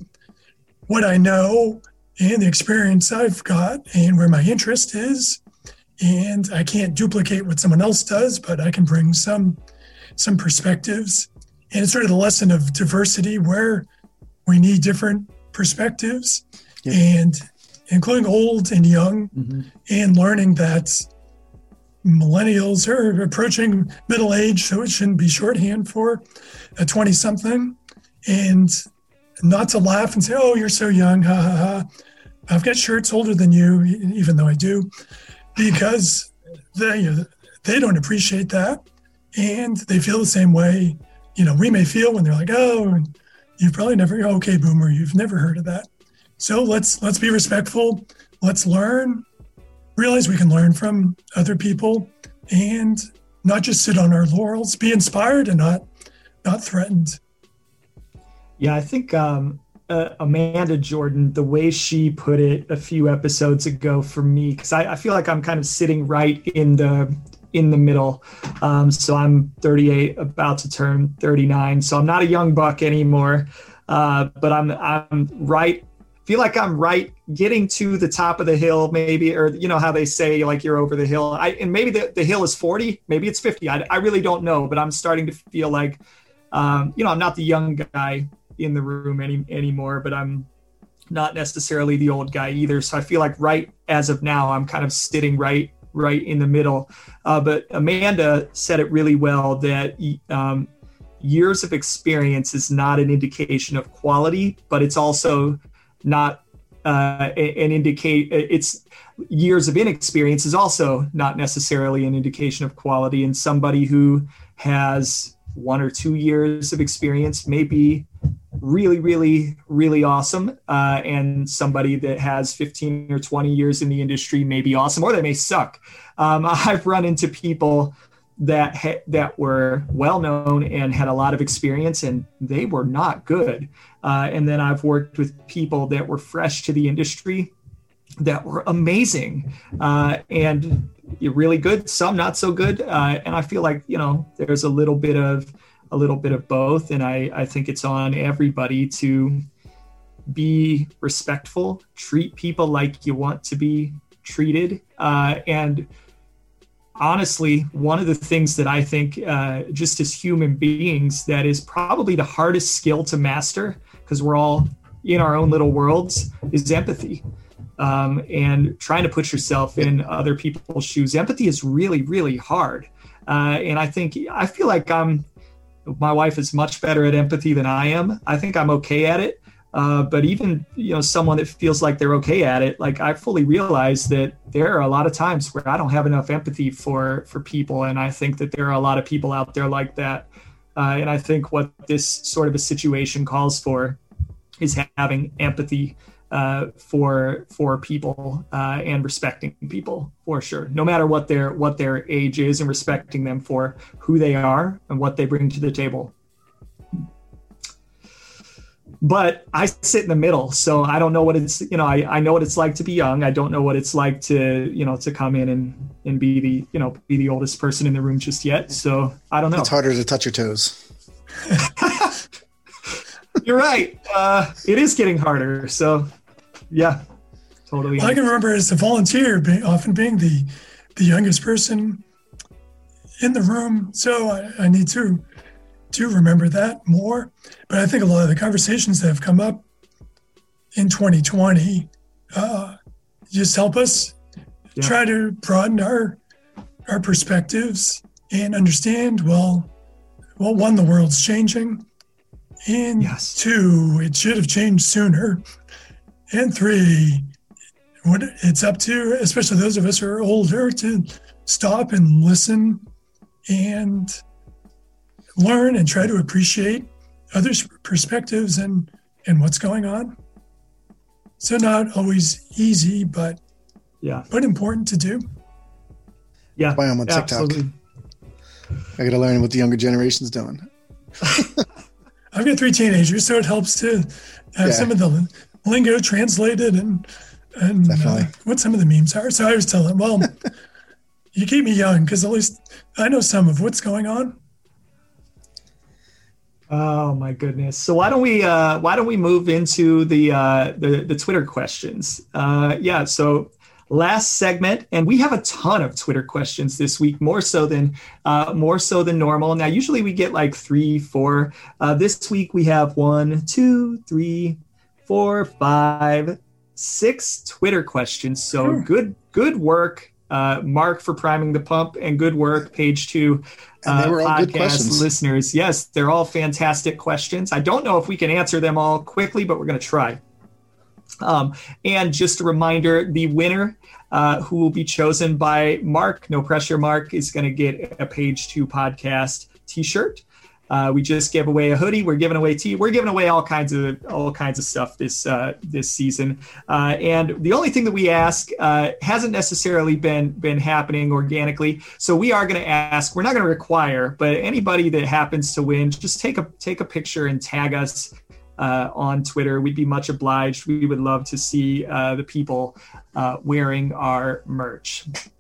what I know and the experience I've got and where my interest is? And I can't duplicate what someone else does, but I can bring some some perspectives. And it's sort of the lesson of diversity where we need different perspectives yeah. and including old and young mm-hmm. and learning that millennials are approaching middle age so it shouldn't be shorthand for a 20 something and not to laugh and say oh you're so young ha ha ha i've got shirts older than you even though i do because they they don't appreciate that and they feel the same way you know we may feel when they're like oh You've probably never okay, boomer, you've never heard of that. So let's let's be respectful. Let's learn. Realize we can learn from other people and not just sit on our laurels. Be inspired and not not threatened. Yeah, I think um, uh, Amanda Jordan, the way she put it a few episodes ago for me, because I, I, feel like I'm kind of sitting right in the in the middle. Um, so I'm 38, about to turn 39. So I'm not a young buck anymore, uh, but I'm I'm right. Feel like I'm right, getting to the top of the hill, maybe, or you know how they say like you're over the hill. I and maybe the, the hill is 40, maybe it's 50. I, I really don't know, but I'm starting to feel like, um, you know, I'm not the young guy in the room any anymore, but I'm not necessarily the old guy either. So I feel like right as of now, I'm kind of sitting right right in the middle. Uh, but Amanda said it really well that um, years of experience is not an indication of quality, but it's also not uh, an indicate. It's years of inexperience is also not necessarily an indication of quality. And somebody who has one or two years of experience may be really, really, really awesome. Uh, and somebody that has 15 or 20 years in the industry may be awesome, or they may suck. Um, I've run into people that ha- that were well known and had a lot of experience, and they were not good. Uh, and then I've worked with people that were fresh to the industry that were amazing uh, and really good. Some not so good. Uh, and I feel like you know there's a little bit of a little bit of both. And I, I think it's on everybody to be respectful, treat people like you want to be treated. Uh, and honestly, one of the things that I think, uh, just as human beings, that is probably the hardest skill to master because we're all in our own little worlds is empathy. Um, and trying to put yourself in other people's shoes. Empathy is really, really hard. Uh, and I think I feel like I'm my wife is much better at empathy than I am. I think I'm okay at it. Uh, but even you know someone that feels like they're okay at it, like I fully realize that there are a lot of times where I don't have enough empathy for for people, and I think that there are a lot of people out there like that. Uh, and I think what this sort of a situation calls for is having empathy uh, for for people uh, and respecting people for sure, no matter what their what their age is, and respecting them for who they are and what they bring to the table. But I sit in the middle, so I don't know what it's you know I, I know what it's like to be young. I don't know what it's like to you know to come in and and be the you know be the oldest person in the room just yet. So I don't know. It's harder to touch your toes. You're right. Uh, it is getting harder. So, yeah, totally. All I can remember as a volunteer, being, often being the the youngest person in the room. So I, I need to to remember that more. But I think a lot of the conversations that have come up in 2020 uh, just help us yeah. try to broaden our our perspectives and understand. Well, well, one, the world's changing. And yes. two, it should have changed sooner. And three, what it's up to, especially those of us who are older, to stop and listen and learn and try to appreciate others' perspectives and, and what's going on. So not always easy, but yeah, but important to do. Yeah, why I'm on TikTok. Absolutely. I got to learn what the younger generation's doing. I've got three teenagers, so it helps to have yeah. some of the lingo translated and and uh, what some of the memes are. So I was telling them, well, you keep me young because at least I know some of what's going on. Oh my goodness! So why don't we uh, why don't we move into the uh, the, the Twitter questions? Uh, yeah. So last segment, and we have a ton of Twitter questions this week, more so than uh, more so than normal. Now, usually we get like three, four. Uh, this week we have one, two, three, four, five, six Twitter questions. So good, good work, uh, Mark, for priming the pump, and good work, page two. Uh, podcast listeners. Yes, they're all fantastic questions. I don't know if we can answer them all quickly, but we're going to try. Um, and just a reminder the winner uh, who will be chosen by Mark, no pressure Mark, is going to get a page two podcast t shirt. Uh, we just gave away a hoodie. We're giving away tea. We're giving away all kinds of all kinds of stuff this uh, this season. Uh, and the only thing that we ask uh, hasn't necessarily been been happening organically. So we are going to ask. We're not going to require, but anybody that happens to win, just take a take a picture and tag us uh, on Twitter. We'd be much obliged. We would love to see uh, the people uh, wearing our merch.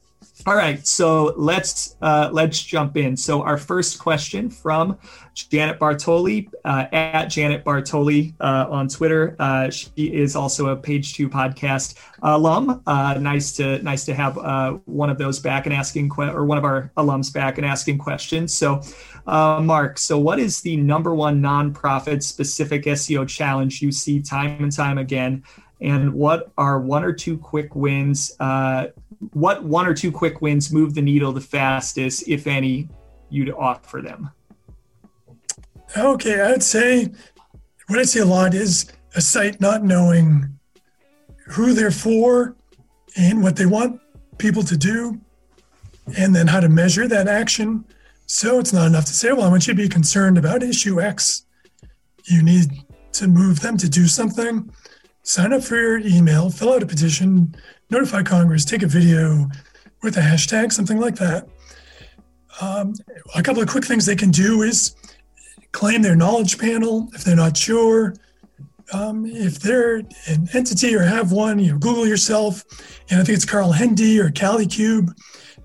All right, so let's uh, let's jump in. So our first question from Janet Bartoli uh, at Janet Bartoli uh, on Twitter. Uh, she is also a Page Two podcast alum. Uh, nice to nice to have uh, one of those back and asking que- or one of our alums back and asking questions. So, Mark, so what is the number one nonprofit specific SEO challenge you see time and time again? And what are one or two quick wins? What one or two quick wins move the needle the fastest, if any, you'd offer them? Okay, I'd say what I see a lot is a site not knowing who they're for and what they want people to do, and then how to measure that action. So it's not enough to say, well, I want you to be concerned about issue X. You need to move them to do something. Sign up for your email, fill out a petition, notify Congress, take a video with a hashtag, something like that. Um, a couple of quick things they can do is claim their knowledge panel if they're not sure. Um, if they're an entity or have one, you know, Google yourself, and I think it's Carl Hendy or Kalicube.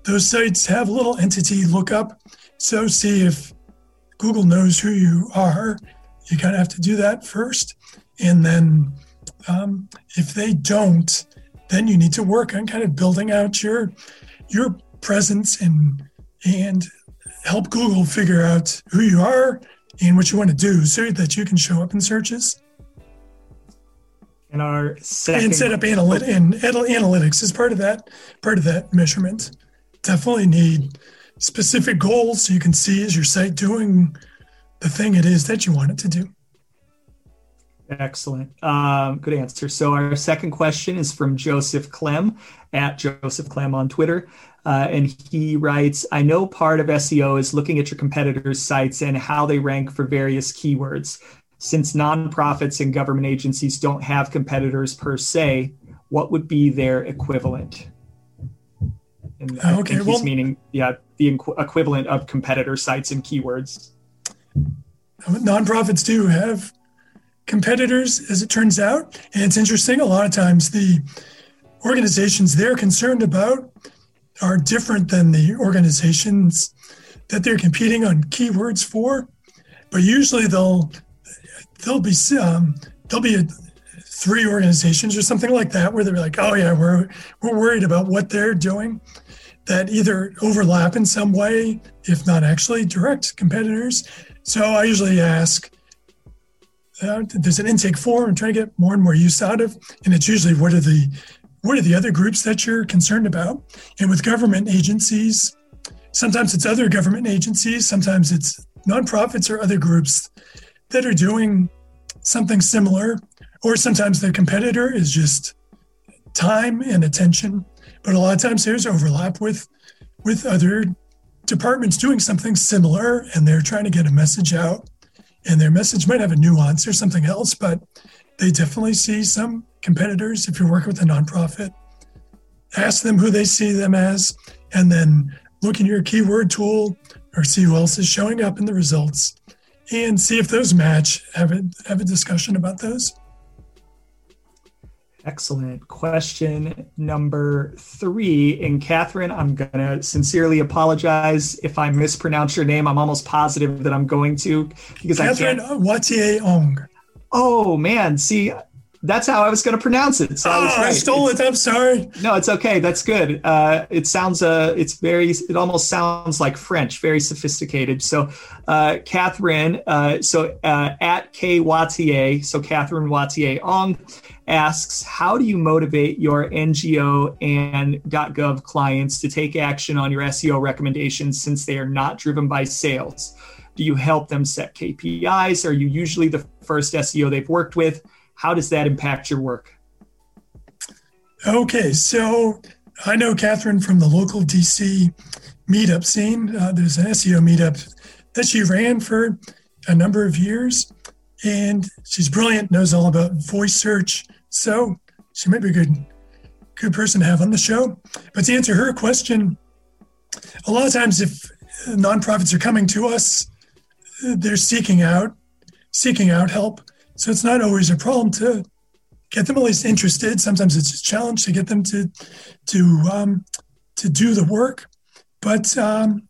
Those sites have a little entity lookup. So see if Google knows who you are. You kind of have to do that first, and then um, if they don't, then you need to work on kind of building out your your presence and and help Google figure out who you are and what you want to do so that you can show up in searches. And our second and set up analyt- and analytics is part of that part of that measurement. Definitely need specific goals so you can see is your site doing the thing it is that you want it to do. Excellent. Um, good answer. So, our second question is from Joseph Clem at Joseph Clem on Twitter. Uh, and he writes I know part of SEO is looking at your competitors' sites and how they rank for various keywords. Since nonprofits and government agencies don't have competitors per se, what would be their equivalent? And I okay, think he's well, meaning yeah the equivalent of competitor sites and keywords. Nonprofits do have competitors, as it turns out, and it's interesting. A lot of times, the organizations they're concerned about are different than the organizations that they're competing on keywords for. But usually, they'll they'll be um, there'll be a, three organizations or something like that where they're like, oh yeah, we're we're worried about what they're doing that either overlap in some way, if not actually direct competitors. So I usually ask, Uh, there's an intake form I'm trying to get more and more use out of, and it's usually what are the what are the other groups that you're concerned about? And with government agencies, sometimes it's other government agencies, sometimes it's nonprofits or other groups that are doing something similar, or sometimes the competitor is just time and attention but a lot of times there's overlap with with other departments doing something similar and they're trying to get a message out and their message might have a nuance or something else but they definitely see some competitors if you're working with a nonprofit ask them who they see them as and then look in your keyword tool or see who else is showing up in the results and see if those match. Have a have a discussion about those Excellent. Question number three. And Katherine, I'm going to sincerely apologize if I mispronounce your name. I'm almost positive that I'm going to because Katherine I can't. Watier Ong. Oh, man. See, that's how I was going to pronounce it. So oh, I, right. I stole it's, it. I'm sorry. No, it's okay. That's good. Uh, it sounds, uh, it's very, it almost sounds like French, very sophisticated. So, uh, Katherine, uh, so uh, at K Watier, so Katherine Watier Ong asks, how do you motivate your NGO and .gov clients to take action on your SEO recommendations since they are not driven by sales? Do you help them set KPIs? Are you usually the first SEO they've worked with? How does that impact your work? Okay, so I know Katherine from the local DC meetup scene. Uh, there's an SEO meetup that she ran for a number of years, and she's brilliant, knows all about voice search, so she might be a good, good person to have on the show. But to answer her question, a lot of times if nonprofits are coming to us, they're seeking out, seeking out help. So it's not always a problem to get them at least interested. Sometimes it's a challenge to get them to to um, to do the work. But um,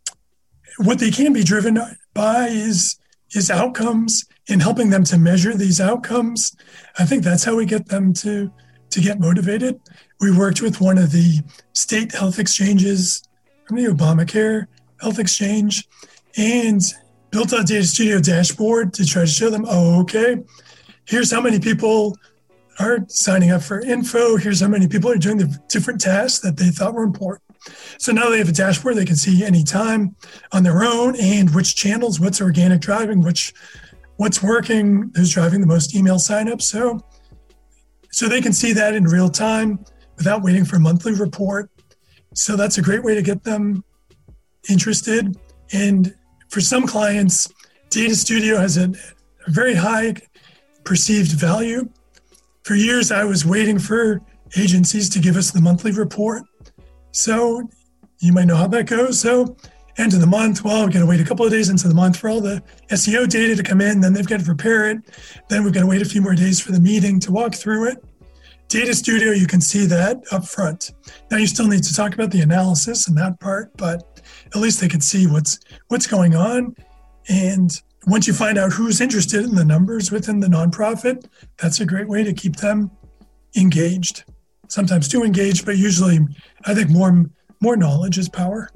what they can be driven by is is outcomes in helping them to measure these outcomes. I think that's how we get them to to get motivated. We worked with one of the state health exchanges from the Obamacare Health Exchange and built a Data Studio dashboard to try to show them, oh, okay, here's how many people are signing up for info. Here's how many people are doing the different tasks that they thought were important. So now they have a dashboard they can see anytime on their own and which channels, what's organic driving, which what's working, who's driving the most email signups. So so they can see that in real time without waiting for a monthly report. So that's a great way to get them interested. And for some clients, Data Studio has a, a very high perceived value. For years, I was waiting for agencies to give us the monthly report. So you might know how that goes. So end of the month, well, we've got to wait a couple of days into the month for all the SEO data to come in. Then they've got to prepare it. Then we've got to wait a few more days for the meeting to walk through it. Data Studio, you can see that up front. Now you still need to talk about the analysis and that part, but at least they can see what's what's going on. And once you find out who's interested in the numbers within the nonprofit, that's a great way to keep them engaged. Sometimes too engaged, but usually I think more more knowledge is power.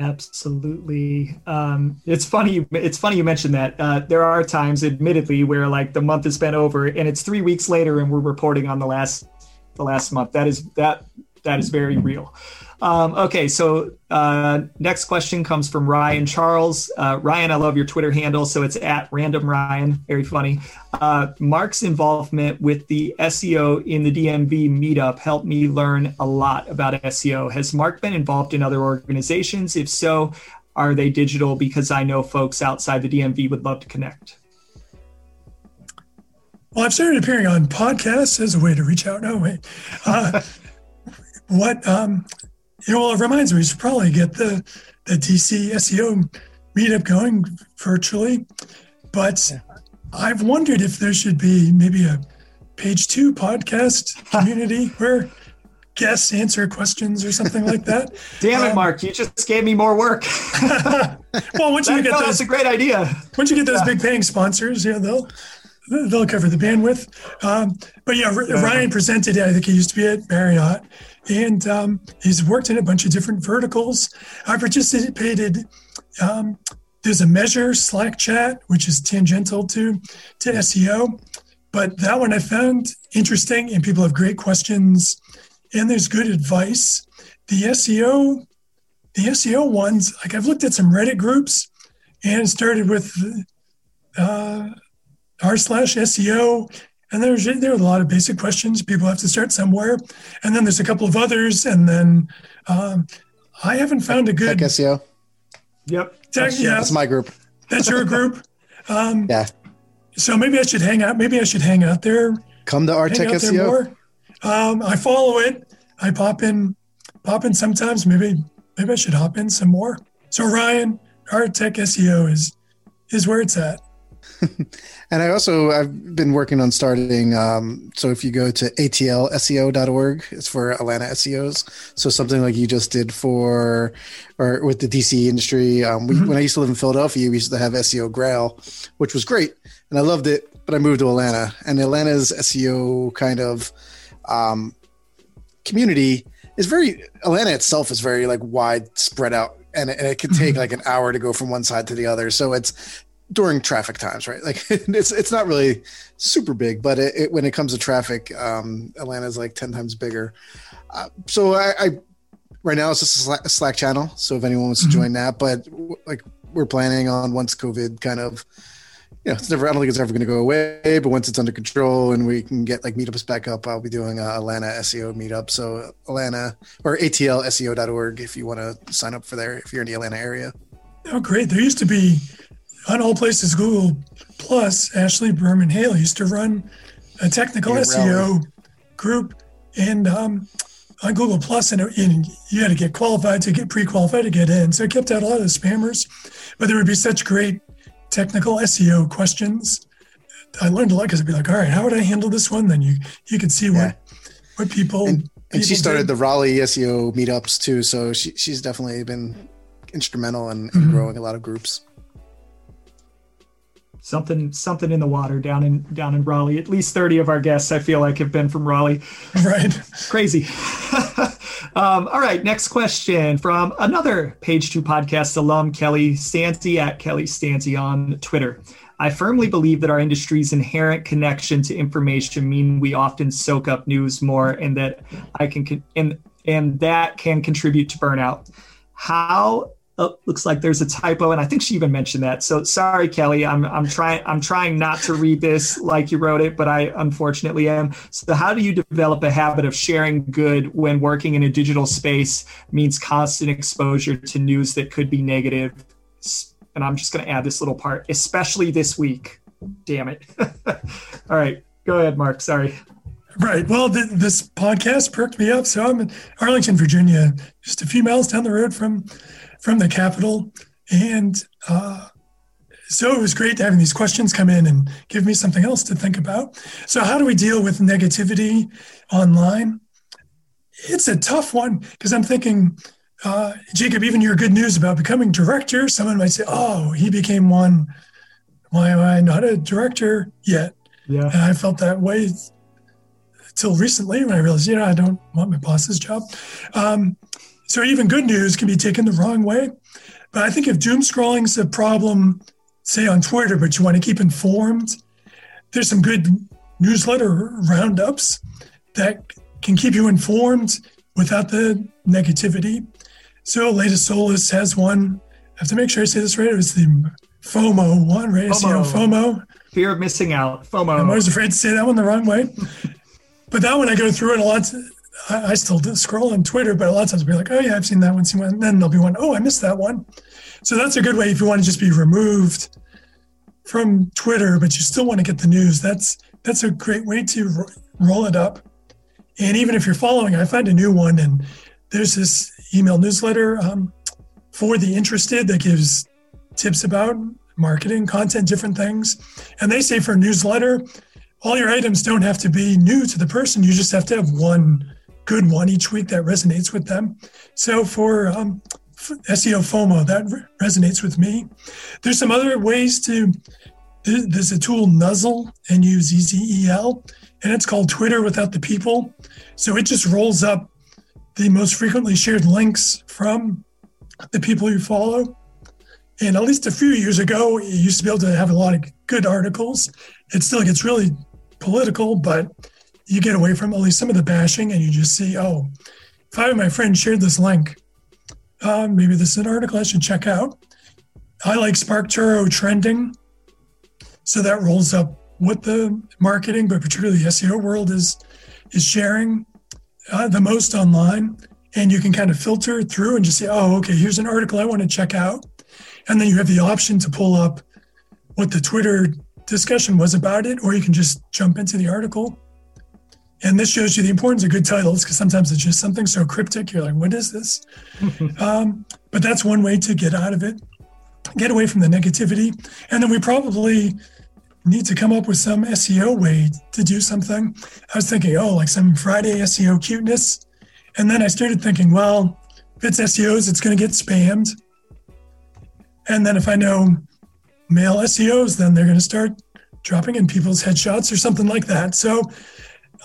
Absolutely. Um, it's funny. It's funny you mentioned that. Uh, there are times, admittedly, where like the month has been over and it's three weeks later, and we're reporting on the last the last month. That is that that is very real. Um, okay, so uh, next question comes from Ryan Charles. Uh, Ryan, I love your Twitter handle, so it's at random Ryan. Very funny. Uh, Mark's involvement with the SEO in the DMV meetup helped me learn a lot about SEO. Has Mark been involved in other organizations? If so, are they digital? Because I know folks outside the DMV would love to connect. well, I've started appearing on podcasts as a way to reach out. No, wait. Uh, what, um, you know, well, it reminds me, we should probably get the, the DC SEO meetup going virtually. But yeah. I've wondered if there should be maybe a page two podcast community where guests answer questions or something like that. Damn it, um, Mark! You just gave me more work. well, once you get no, those, that's a great idea. Once you get those yeah. big paying sponsors, yeah, they'll they'll cover the bandwidth. Um, but yeah, Ryan presented. I think he used to be at Marriott, and um, he's worked in a bunch of different verticals. I participated. Um, there's a measure Slack chat, which is tangential to to SEO, but that one I found interesting, and people have great questions, and there's good advice. The SEO, the SEO ones, like I've looked at some Reddit groups, and started with uh, r slash SEO, and there's there are a lot of basic questions. People have to start somewhere, and then there's a couple of others, and then um, I haven't found a good Tech SEO. Yep, Tech, yeah, that's my group. That's your group. Um, yeah. So maybe I should hang out. Maybe I should hang out there. Come to our Tech SEO. Um, I follow it. I pop in, pop in sometimes. Maybe maybe I should hop in some more. So Ryan, our Tech SEO is is where it's at. and I also I've been working on starting. Um, so if you go to atlseo.org, it's for Atlanta SEOs. So something like you just did for or with the DC industry. Um, we, mm-hmm. When I used to live in Philadelphia, we used to have SEO Grail, which was great, and I loved it. But I moved to Atlanta, and Atlanta's SEO kind of um, community is very Atlanta itself is very like wide spread out and, and it can take mm-hmm. like an hour to go from one side to the other. So it's during traffic times, right? Like it's it's not really super big, but it, it, when it comes to traffic, um, Atlanta's like ten times bigger. Uh, so I, I, right now it's just a Slack, channel. So if anyone wants to mm-hmm. join that, but like we're planning on once COVID kind of, you know, it's never. I don't think it's ever going to go away, but once it's under control and we can get like meetups back up, I'll be doing a Atlanta SEO meetup. So Atlanta or atlseo.org if you want to sign up for there if you're in the Atlanta area. Oh, great! There used to be on all places Google Plus, Ashley Berman Hale used to run a technical yeah, SEO group and um, on Google Plus, and, and you had to get qualified to get pre-qualified to get in. So it kept out a lot of the spammers, but there would be such great technical SEO questions. I learned a lot because I'd be like, all right, how would I handle this one? Then you you could see yeah. what what people and, people and she started did. the Raleigh SEO meetups too. So she, she's definitely been instrumental in, in mm-hmm. growing a lot of groups something something in the water down in down in Raleigh. At least 30 of our guests I feel like have been from Raleigh. Right. Crazy. um, all right, next question from another Page Two podcast alum, Kelly Stanze at Kelly Stanze on Twitter. I firmly believe that our industry's inherent connection to information mean we often soak up news more and that I can and and that can contribute to burnout. How oh, looks like there's a typo, and I think she even mentioned that. So sorry, Kelly. I'm I'm trying I'm trying not to read this like you wrote it, but I unfortunately am. So how do you develop a habit of sharing good when working in a digital space means constant exposure to news that could be negative? And I'm just going to add this little part, especially this week. Damn it. All right, go ahead, Mark. Sorry. Right. Well, th- this podcast perked me up. So I'm in Arlington, Virginia, just a few miles down the road from from the Capitol. And uh, so it was great to having these questions come in and give me something else to think about. So, how do we deal with negativity online? It's a tough one because I'm thinking, uh, Jacob, even your good news about becoming director, someone might say, oh, he became one. Why am I not a director yet? Yeah. And I felt that way till recently when I realized, you know, I don't want my boss's job. Um, so even good news can be taken the wrong way. But I think if doom scrolling is a problem, say on Twitter, but you want to keep informed, there's some good newsletter roundups that can keep you informed without the negativity. So Aleyda Solis has one. I have to make sure I say this right. It was the FOMO one, right? FOMO. FOMO. Fear of missing out. FOMO. I'm always afraid to say that one the wrong way. but that one I go through it a lot. I, I still scroll on Twitter, but a lot of times I'll be like, oh yeah, I've seen that one, seen one. And then there'll be one, oh, I missed that one. So that's a good way if you want to just be removed from Twitter, but you still want to get the news. That's that's a great way to ro- roll it up. And even if you're following, I find a new one, and there's this email newsletter um, for the interested that gives tips about marketing, content, different things. And they say for a newsletter, all your items don't have to be new to the person. You just have to have one good one each week that resonates with them. So for um, SEO FOMO, that resonates with me. There's some other ways to, there's a tool Nuzzel, N U Z Z E L, and it's called Twitter without the people. So it just rolls up the most frequently shared links from the people you follow. And at least a few years ago, you used to be able to have a lot of good articles. It still gets really political, but you get away from at least some of the bashing and you just see, oh, if I and my friend shared this link, uh, maybe this is an article I should check out. I like SparkToro trending. So that rolls up what the marketing, but particularly the SEO world is is sharing uh, the most online. And you can kind of filter through and just say, oh, okay, here's an article I want to check out. And then you have the option to pull up what the Twitter discussion was about it, or you can just jump into the article. And this shows you the importance of good titles because sometimes it's just something so cryptic. You're like, what is this? um, but that's one way to get out of it, get away from the negativity. And then we probably need to come up with some SEO way to do something. I was thinking, oh, like some Friday SEO cuteness. And then I started thinking, well, if it's SEOs, it's going to get spammed. And then if I know male SEOs, then they're going to start dropping in people's headshots or something like that. So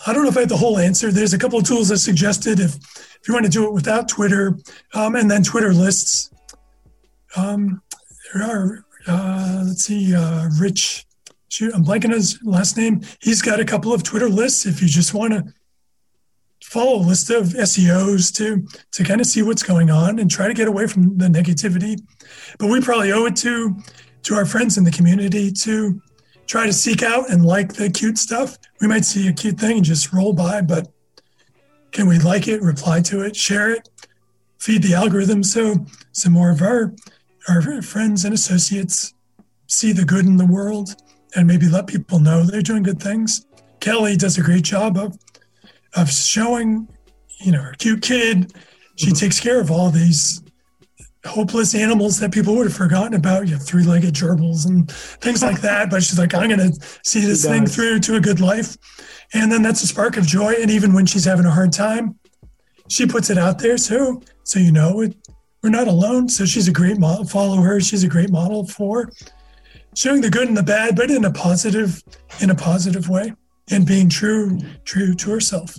I don't know if I have the whole answer. There's a couple of tools I suggested if, if you want to do it without Twitter, um, and then Twitter lists. Um, there are, uh, let's see, uh, Rich, shoot, I'm blanking his last name. He's got a couple of Twitter lists if you just want to follow a list of SEOs to to kind of see what's going on and try to get away from the negativity. But we probably owe it to to our friends in the community to try to seek out and like the cute stuff. We might see a cute thing and just roll by, but can we like it, reply to it, share it, feed the algorithm so some more of our our friends and associates see the good in the world and maybe let people know they're doing good things. Kelly does a great job of of showing, you know, her cute kid. She mm-hmm. takes care of all these hopeless animals that people would have forgotten about, you know, three-legged gerbils and things like that. But she's like, I'm going to see this thing through to a good life. And then that's a spark of joy. And even when she's having a hard time, she puts it out there. So, so you know, it, we're not alone. So she's a great model. Follow her. She's a great model for showing the good and the bad, but in a positive, in a positive way, and being true, true to herself.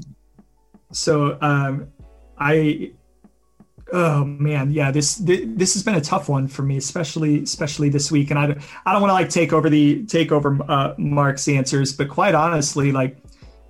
So, um, I oh man. Yeah this this has been a tough one for me especially especially this week. And i, I don't want to like take over the take over uh, mark's answers but quite honestly like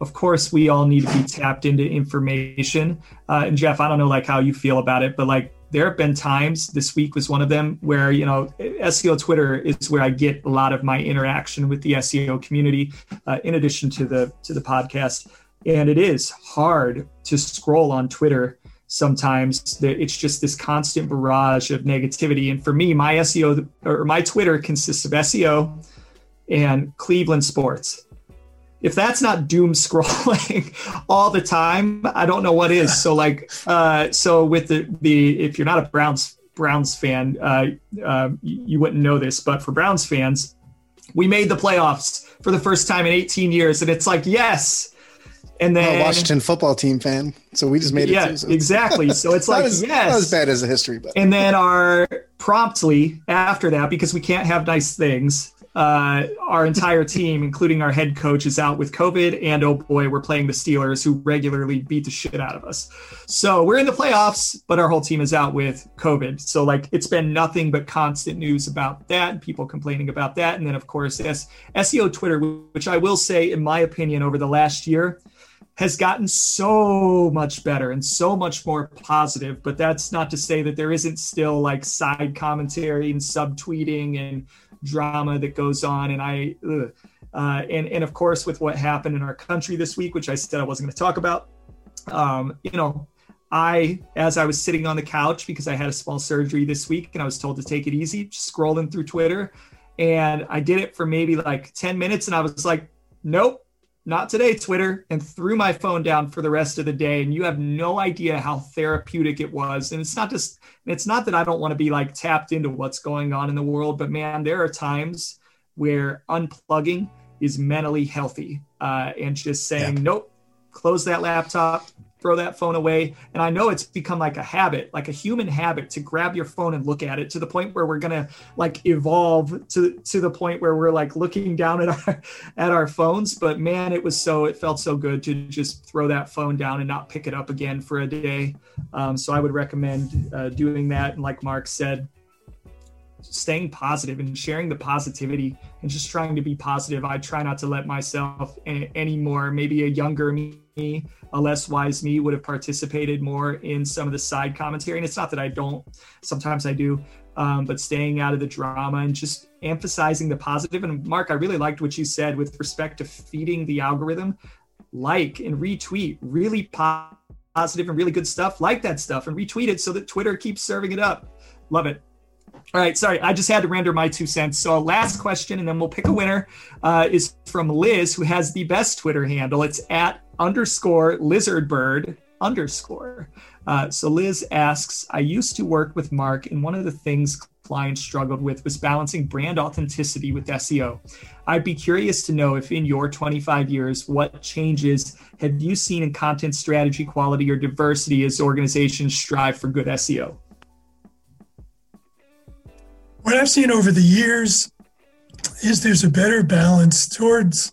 of course we all need to be tapped into information. Uh, and jeff i don't know like how you feel about it but like there have been times this week was one of them where you know seo twitter is where i get a lot of my interaction with the seo community uh, in addition to the to the podcast. And it is hard to scroll on twitter sometimes that it's just this constant barrage of negativity. And for me my seo or my twitter consists of seo and cleveland sports. If that's not doom scrolling all the time i don't know what is. So like uh so with the the if you're not a browns browns fan uh, uh you wouldn't know this but for browns fans we made the playoffs for the first time in 18 years. And it's like yes and then Washington football team fan, so we just made it. Yeah, too, so. exactly. So it's like as, yes, not as bad as a history, but and then our promptly after that because we can't have nice things. Uh, our entire team, including our head coach, is out with COVID, and oh boy, we're playing the Steelers, who regularly beat the shit out of us. So we're in the playoffs, but our whole team is out with COVID. So like it's been nothing but constant news about that, and people complaining about that, and then of course S- SEO Twitter, which I will say, in my opinion, over the last year has gotten so much better and so much more positive. But that's not to say that there isn't still like side commentary and subtweeting and drama that goes on. And I, uh, and and of course with what happened in our country this week, which I said I wasn't going to talk about, um, you know. I, as I was sitting on the couch because I had a small surgery this week and I was told to take it easy, scrolling through Twitter. And I did it for maybe like 10 minutes and I was like, nope, not today, Twitter, and threw my phone down for the rest of the day. And you have no idea how therapeutic it was. And it's not just, it's not that I don't want to be like tapped into what's going on in the world, but man, there are times where unplugging is mentally healthy uh, and just saying, yeah. nope, close that laptop, throw that phone away. And I know it's become like a habit, like a human habit to grab your phone and look at it to the point where we're gonna like evolve to to the point where we're like looking down at our at our phones. But man, it was so it felt so good to just throw that phone down and not pick it up again for a day. Um, so I would recommend uh, doing that. And like Mark said, staying positive and sharing the positivity and just trying to be positive. I try not to let myself anymore. Maybe a younger me a less wise me would have participated more in some of the side commentary. And it's not that I don't, sometimes I do, um, but staying out of the drama and just emphasizing the positive. And Mark, I really liked what you said with respect to feeding the algorithm. Like and retweet really positive and really good stuff. Like that stuff and retweet it so that Twitter keeps serving it up. Love it. All right, sorry, I just had to render my two cents. So, last question, and then we'll pick a winner, uh, is from Liz, who has the best Twitter handle. It's at underscore lizardbird underscore. Uh, so Liz asks, I used to work with Mark, and one of the things clients struggled with was balancing brand authenticity with SEO. I'd be curious to know if in your 25 years, what changes have you seen in content strategy, quality, or diversity as organizations strive for good SEO? What I've seen over the years is there's a better balance towards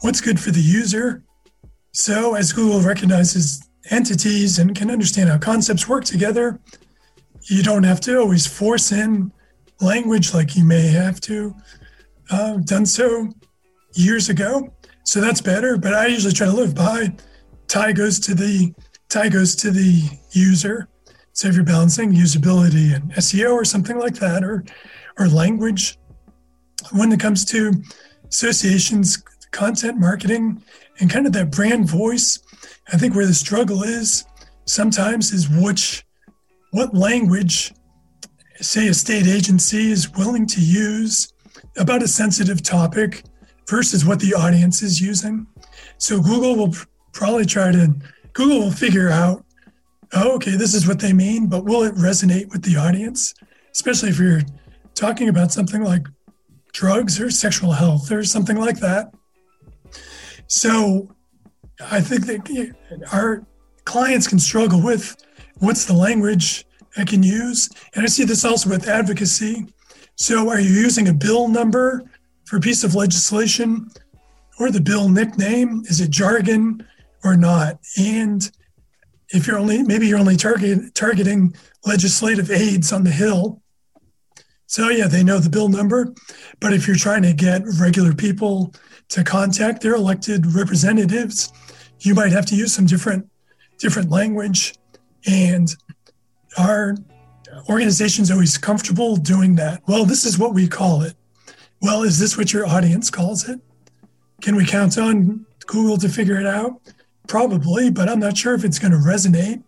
what's good for the user so, as Google recognizes entities and can understand how concepts work together, you don't have to always force in language like you may have to uh, done so years ago. So that's better. But I usually try to live by tie goes to the tie goes to the user. You're balancing usability and SEO or something like that, or or language, when it comes to associations, content marketing, and kind of that brand voice. I think where the struggle is sometimes is which what language, say a state agency is willing to use about a sensitive topic versus what the audience is using. So Google will probably try to Google will figure out, oh, okay, this is what they mean, but will it resonate with the audience? Especially if you're talking about something like drugs or sexual health or something like that. So I think that our clients can struggle with what's the language I can use. And I see this also with advocacy. So are you using a bill number for a piece of legislation or the bill nickname? Is it jargon or not? And if you're only maybe you're only target, targeting legislative aides on the Hill. So yeah, they know the bill number. But if you're trying to get regular people to contact their elected representatives, you might have to use some different different language. And our organization's always comfortable doing that. Well, this is what we call it. Well, is this what your audience calls it? Can we count on Google to figure it out? Probably, but I'm not sure if it's going to resonate.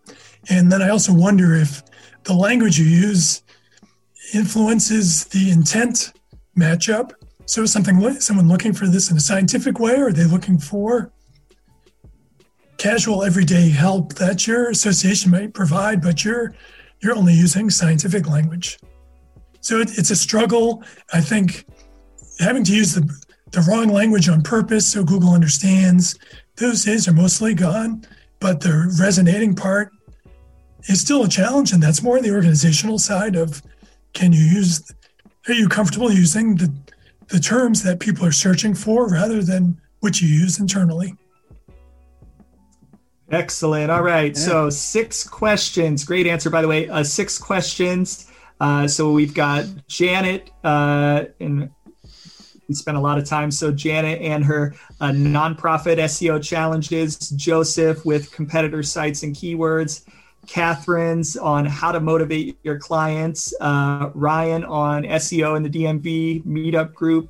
And then I also wonder if the language you use influences the intent matchup so is something someone looking for this in a scientific way, or are they looking for casual everyday help that your association might provide, but you're you're only using scientific language? So it, it's a struggle. I think having to use the the wrong language on purpose so Google understands those days are mostly gone, but the resonating part is still a challenge, and that's more on the organizational side of can you use are you comfortable using the the terms that people are searching for rather than what you use internally. Excellent. All right. Yeah. So, six questions. Great answer, by the way. Uh, six questions. Uh, so, we've got Janet, uh, and we spent a lot of time. So, Janet and her uh, nonprofit SEO challenges, Joseph with competitor sites and keywords, Katherine's on how to motivate your clients, uh, Ryan on SEO in the DMV meetup group,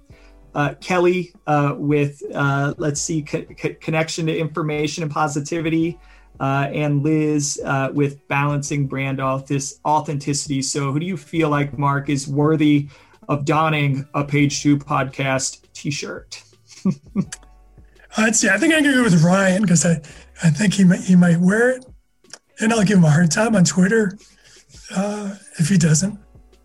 uh, Kelly uh, with, uh, let's see, co- co- connection to information and positivity, uh, and Liz uh, with balancing brand authenticity. So, who do you feel like, Mark, is worthy of donning a Page Two podcast t shirt? I'd see. I think I'm gonna go with Ryan because I, I think he might he might wear it, and I'll give him a hard time on Twitter uh, if he doesn't.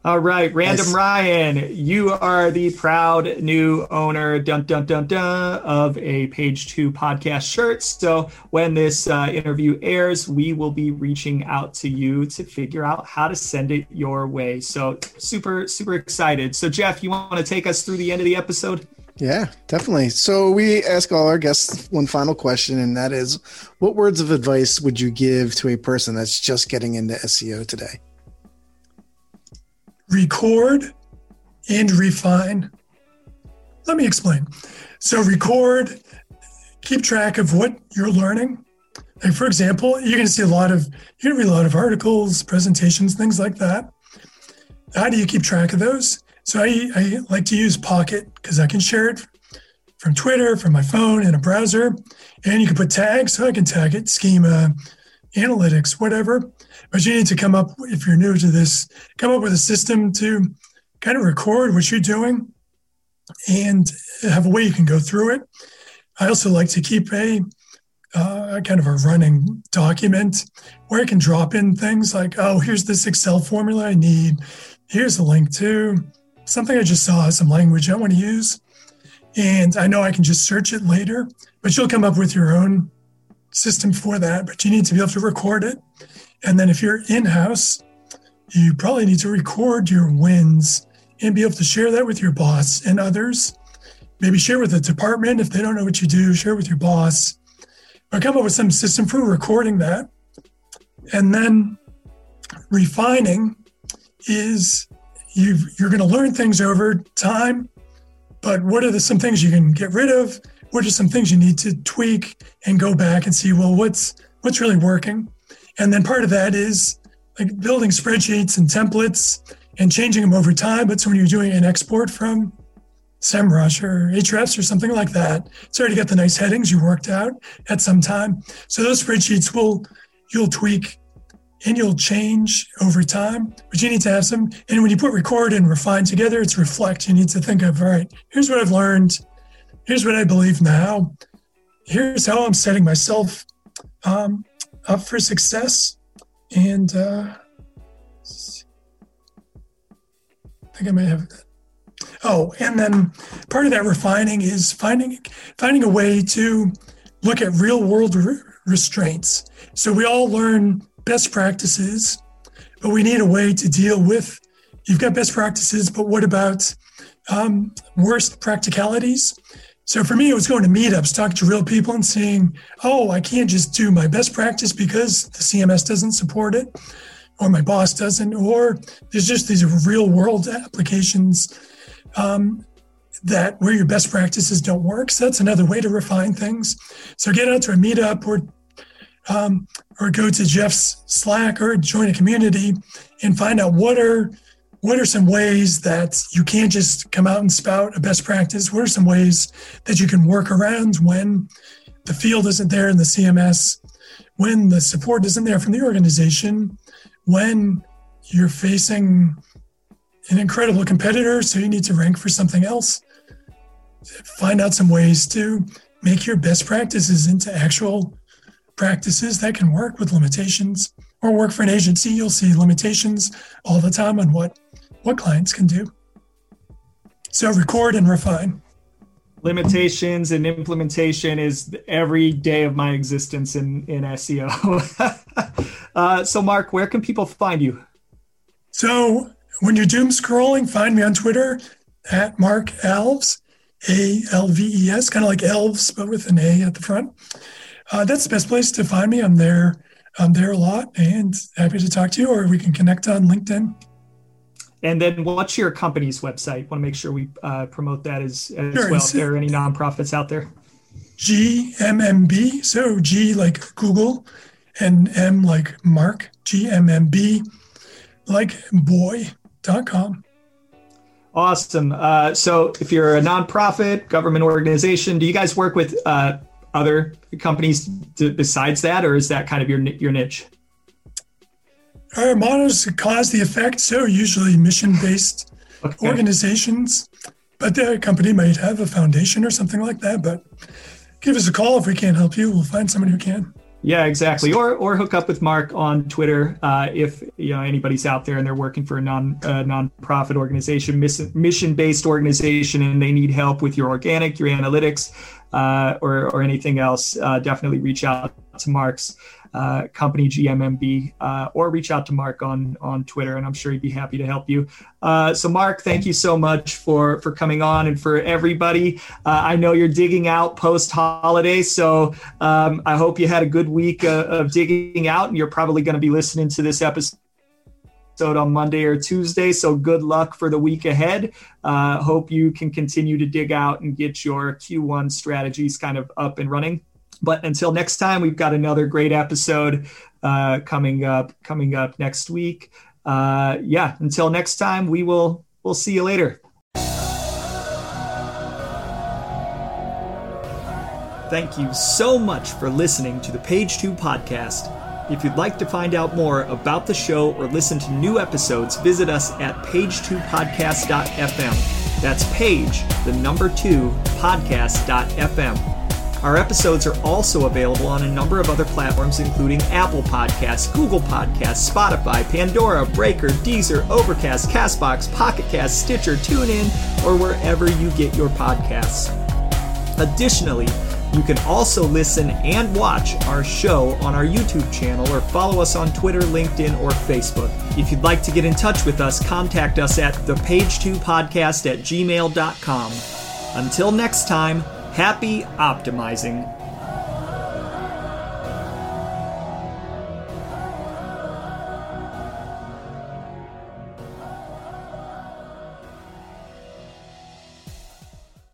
All right, Random nice. Ryan, you are the proud new owner, dun dun dun dun, of a Page Two podcast shirt. So when this uh, interview airs, we will be reaching out to you to figure out how to send it your way. So super super excited. So Jeff, you want to take us through the end of the episode? Yeah, definitely. So we ask all our guests one final question, and that is, what words of advice would you give to a person that's just getting into SEO today? Record and refine. Let me explain. So, record, keep track of what you're learning. Like, for example, you're going to see a lot of, you're going to read a lot of articles, presentations, things like that. How do you keep track of those? So, I, I like to use Pocket because I can share it from Twitter, from my phone, in a browser. And you can put tags, so I can tag it, schema, analytics, whatever. But you need to come up, if you're new to this, come up with a system to kind of record what you're doing and have a way you can go through it. I also like to keep a uh, kind of a running document where I can drop in things like, oh, here's this Excel formula I need. Here's a link to something I just saw, some language I want to use. And I know I can just search it later, but you'll come up with your own system for that, but you need to be able to record it. And then if you're in house, you probably need to record your wins and be able to share that with your boss and others. Maybe share with the department if they don't know what you do, share with your boss, or come up with some system for recording that. And then refining is you you're going to learn things over time, but what are the, some things you can get rid of? what are some things you need to tweak and go back and see well what's what's really working and then part of that is like building spreadsheets and templates and changing them over time but so when you're doing an export from SEMrush or Ahrefs or something like that, it's already got the nice headings you worked out at some time. So those spreadsheets will you'll tweak and you'll change over time, but you need to have some. And when you put record and refine together, it's reflect. You need to think of, all right, here's what I've learned here's what I believe now. Here's how I'm setting myself um, up for success. And uh, I think I may have that. Oh, and then part of that refining is finding finding a way to look at real world re- restraints. So we all learn best practices, but we need a way to deal with. You've got best practices, but what about um, worst practicalities? So for me, it was going to meetups, talking to real people and seeing, oh, I can't just do my best practice because the CMS doesn't support it or my boss doesn't, or there's just these real world applications um, that where your best practices don't work. So that's another way to refine things. So get out to a meetup or um, or go to Jeff's Slack or join a community and find out what are what are some ways that you can't just come out and spout a best practice? What are some ways that you can work around when the field isn't there in the CMS, when the support isn't there from the organization, when you're facing an incredible competitor, so you need to rank for something else? Find out some ways to make your best practices into actual practices that can work with limitations or work for an agency. You'll see limitations all the time on what what clients can do. So record and refine. Limitations and implementation is every day of my existence in, in SEO. uh, so, Mark, where can people find you? So, when you're doom scrolling, find me on Twitter at Mark Alves, A L V E S, kind of like elves, but with an A at the front. Uh, that's the best place to find me. I'm there. I'm there a lot and happy to talk to you, or we can connect on LinkedIn. And then what's your company's website? Want to make sure we uh, promote that as, as sure, well. If there are any nonprofits out there? GMMB. So G like Google and M like Mark, GMMB like boy.com. Awesome. Uh, so if you're a nonprofit, government organization, do you guys work with uh, other companies to, besides that, or is that kind of your, your niche? Our models cause the effect, so usually mission based okay. organizations, but the company might have a foundation or something like that. But give us a call if we can't help you. We'll find somebody who can. Yeah, exactly. Or or hook up with Mark on Twitter uh, if you know anybody's out there and they're working for a non uh, nonprofit organization, mission based organization, and they need help with your organic, your analytics, uh, or or anything else. Uh, definitely reach out to Mark's uh, company GMMB uh, or reach out to Mark on on Twitter, and I'm sure he'd be happy to help you. Uh, so, Mark, thank you so much for for coming on, and for everybody. Uh, I know you're digging out post holiday, so um, I hope you had a good week uh, of digging out, and you're probably going to be listening to this episode on Monday or Tuesday. So good luck for the week ahead. Uh, hope you can continue to dig out and get your Q1 strategies kind of up and running. But until next time, we've got another great episode uh, coming up coming up next week. Uh, yeah, until next time, we will we'll see you later. Thank you so much for listening to the Page 2 podcast. If you'd like to find out more about the show or listen to new episodes, visit us at page2podcast.fm. That's page, the number two, podcast.fm. Our episodes are also available on a number of other platforms, including Apple Podcasts, Google Podcasts, Spotify, Pandora, Breaker, Deezer, Overcast, Castbox, Pocket Cast, Stitcher, TuneIn, or wherever you get your podcasts. Additionally, you can also listen and watch our show on our YouTube channel or follow us on Twitter, LinkedIn, or Facebook. If you'd like to get in touch with us, contact us at thepage2podcast at gmail.com. Until next time, Happy optimizing.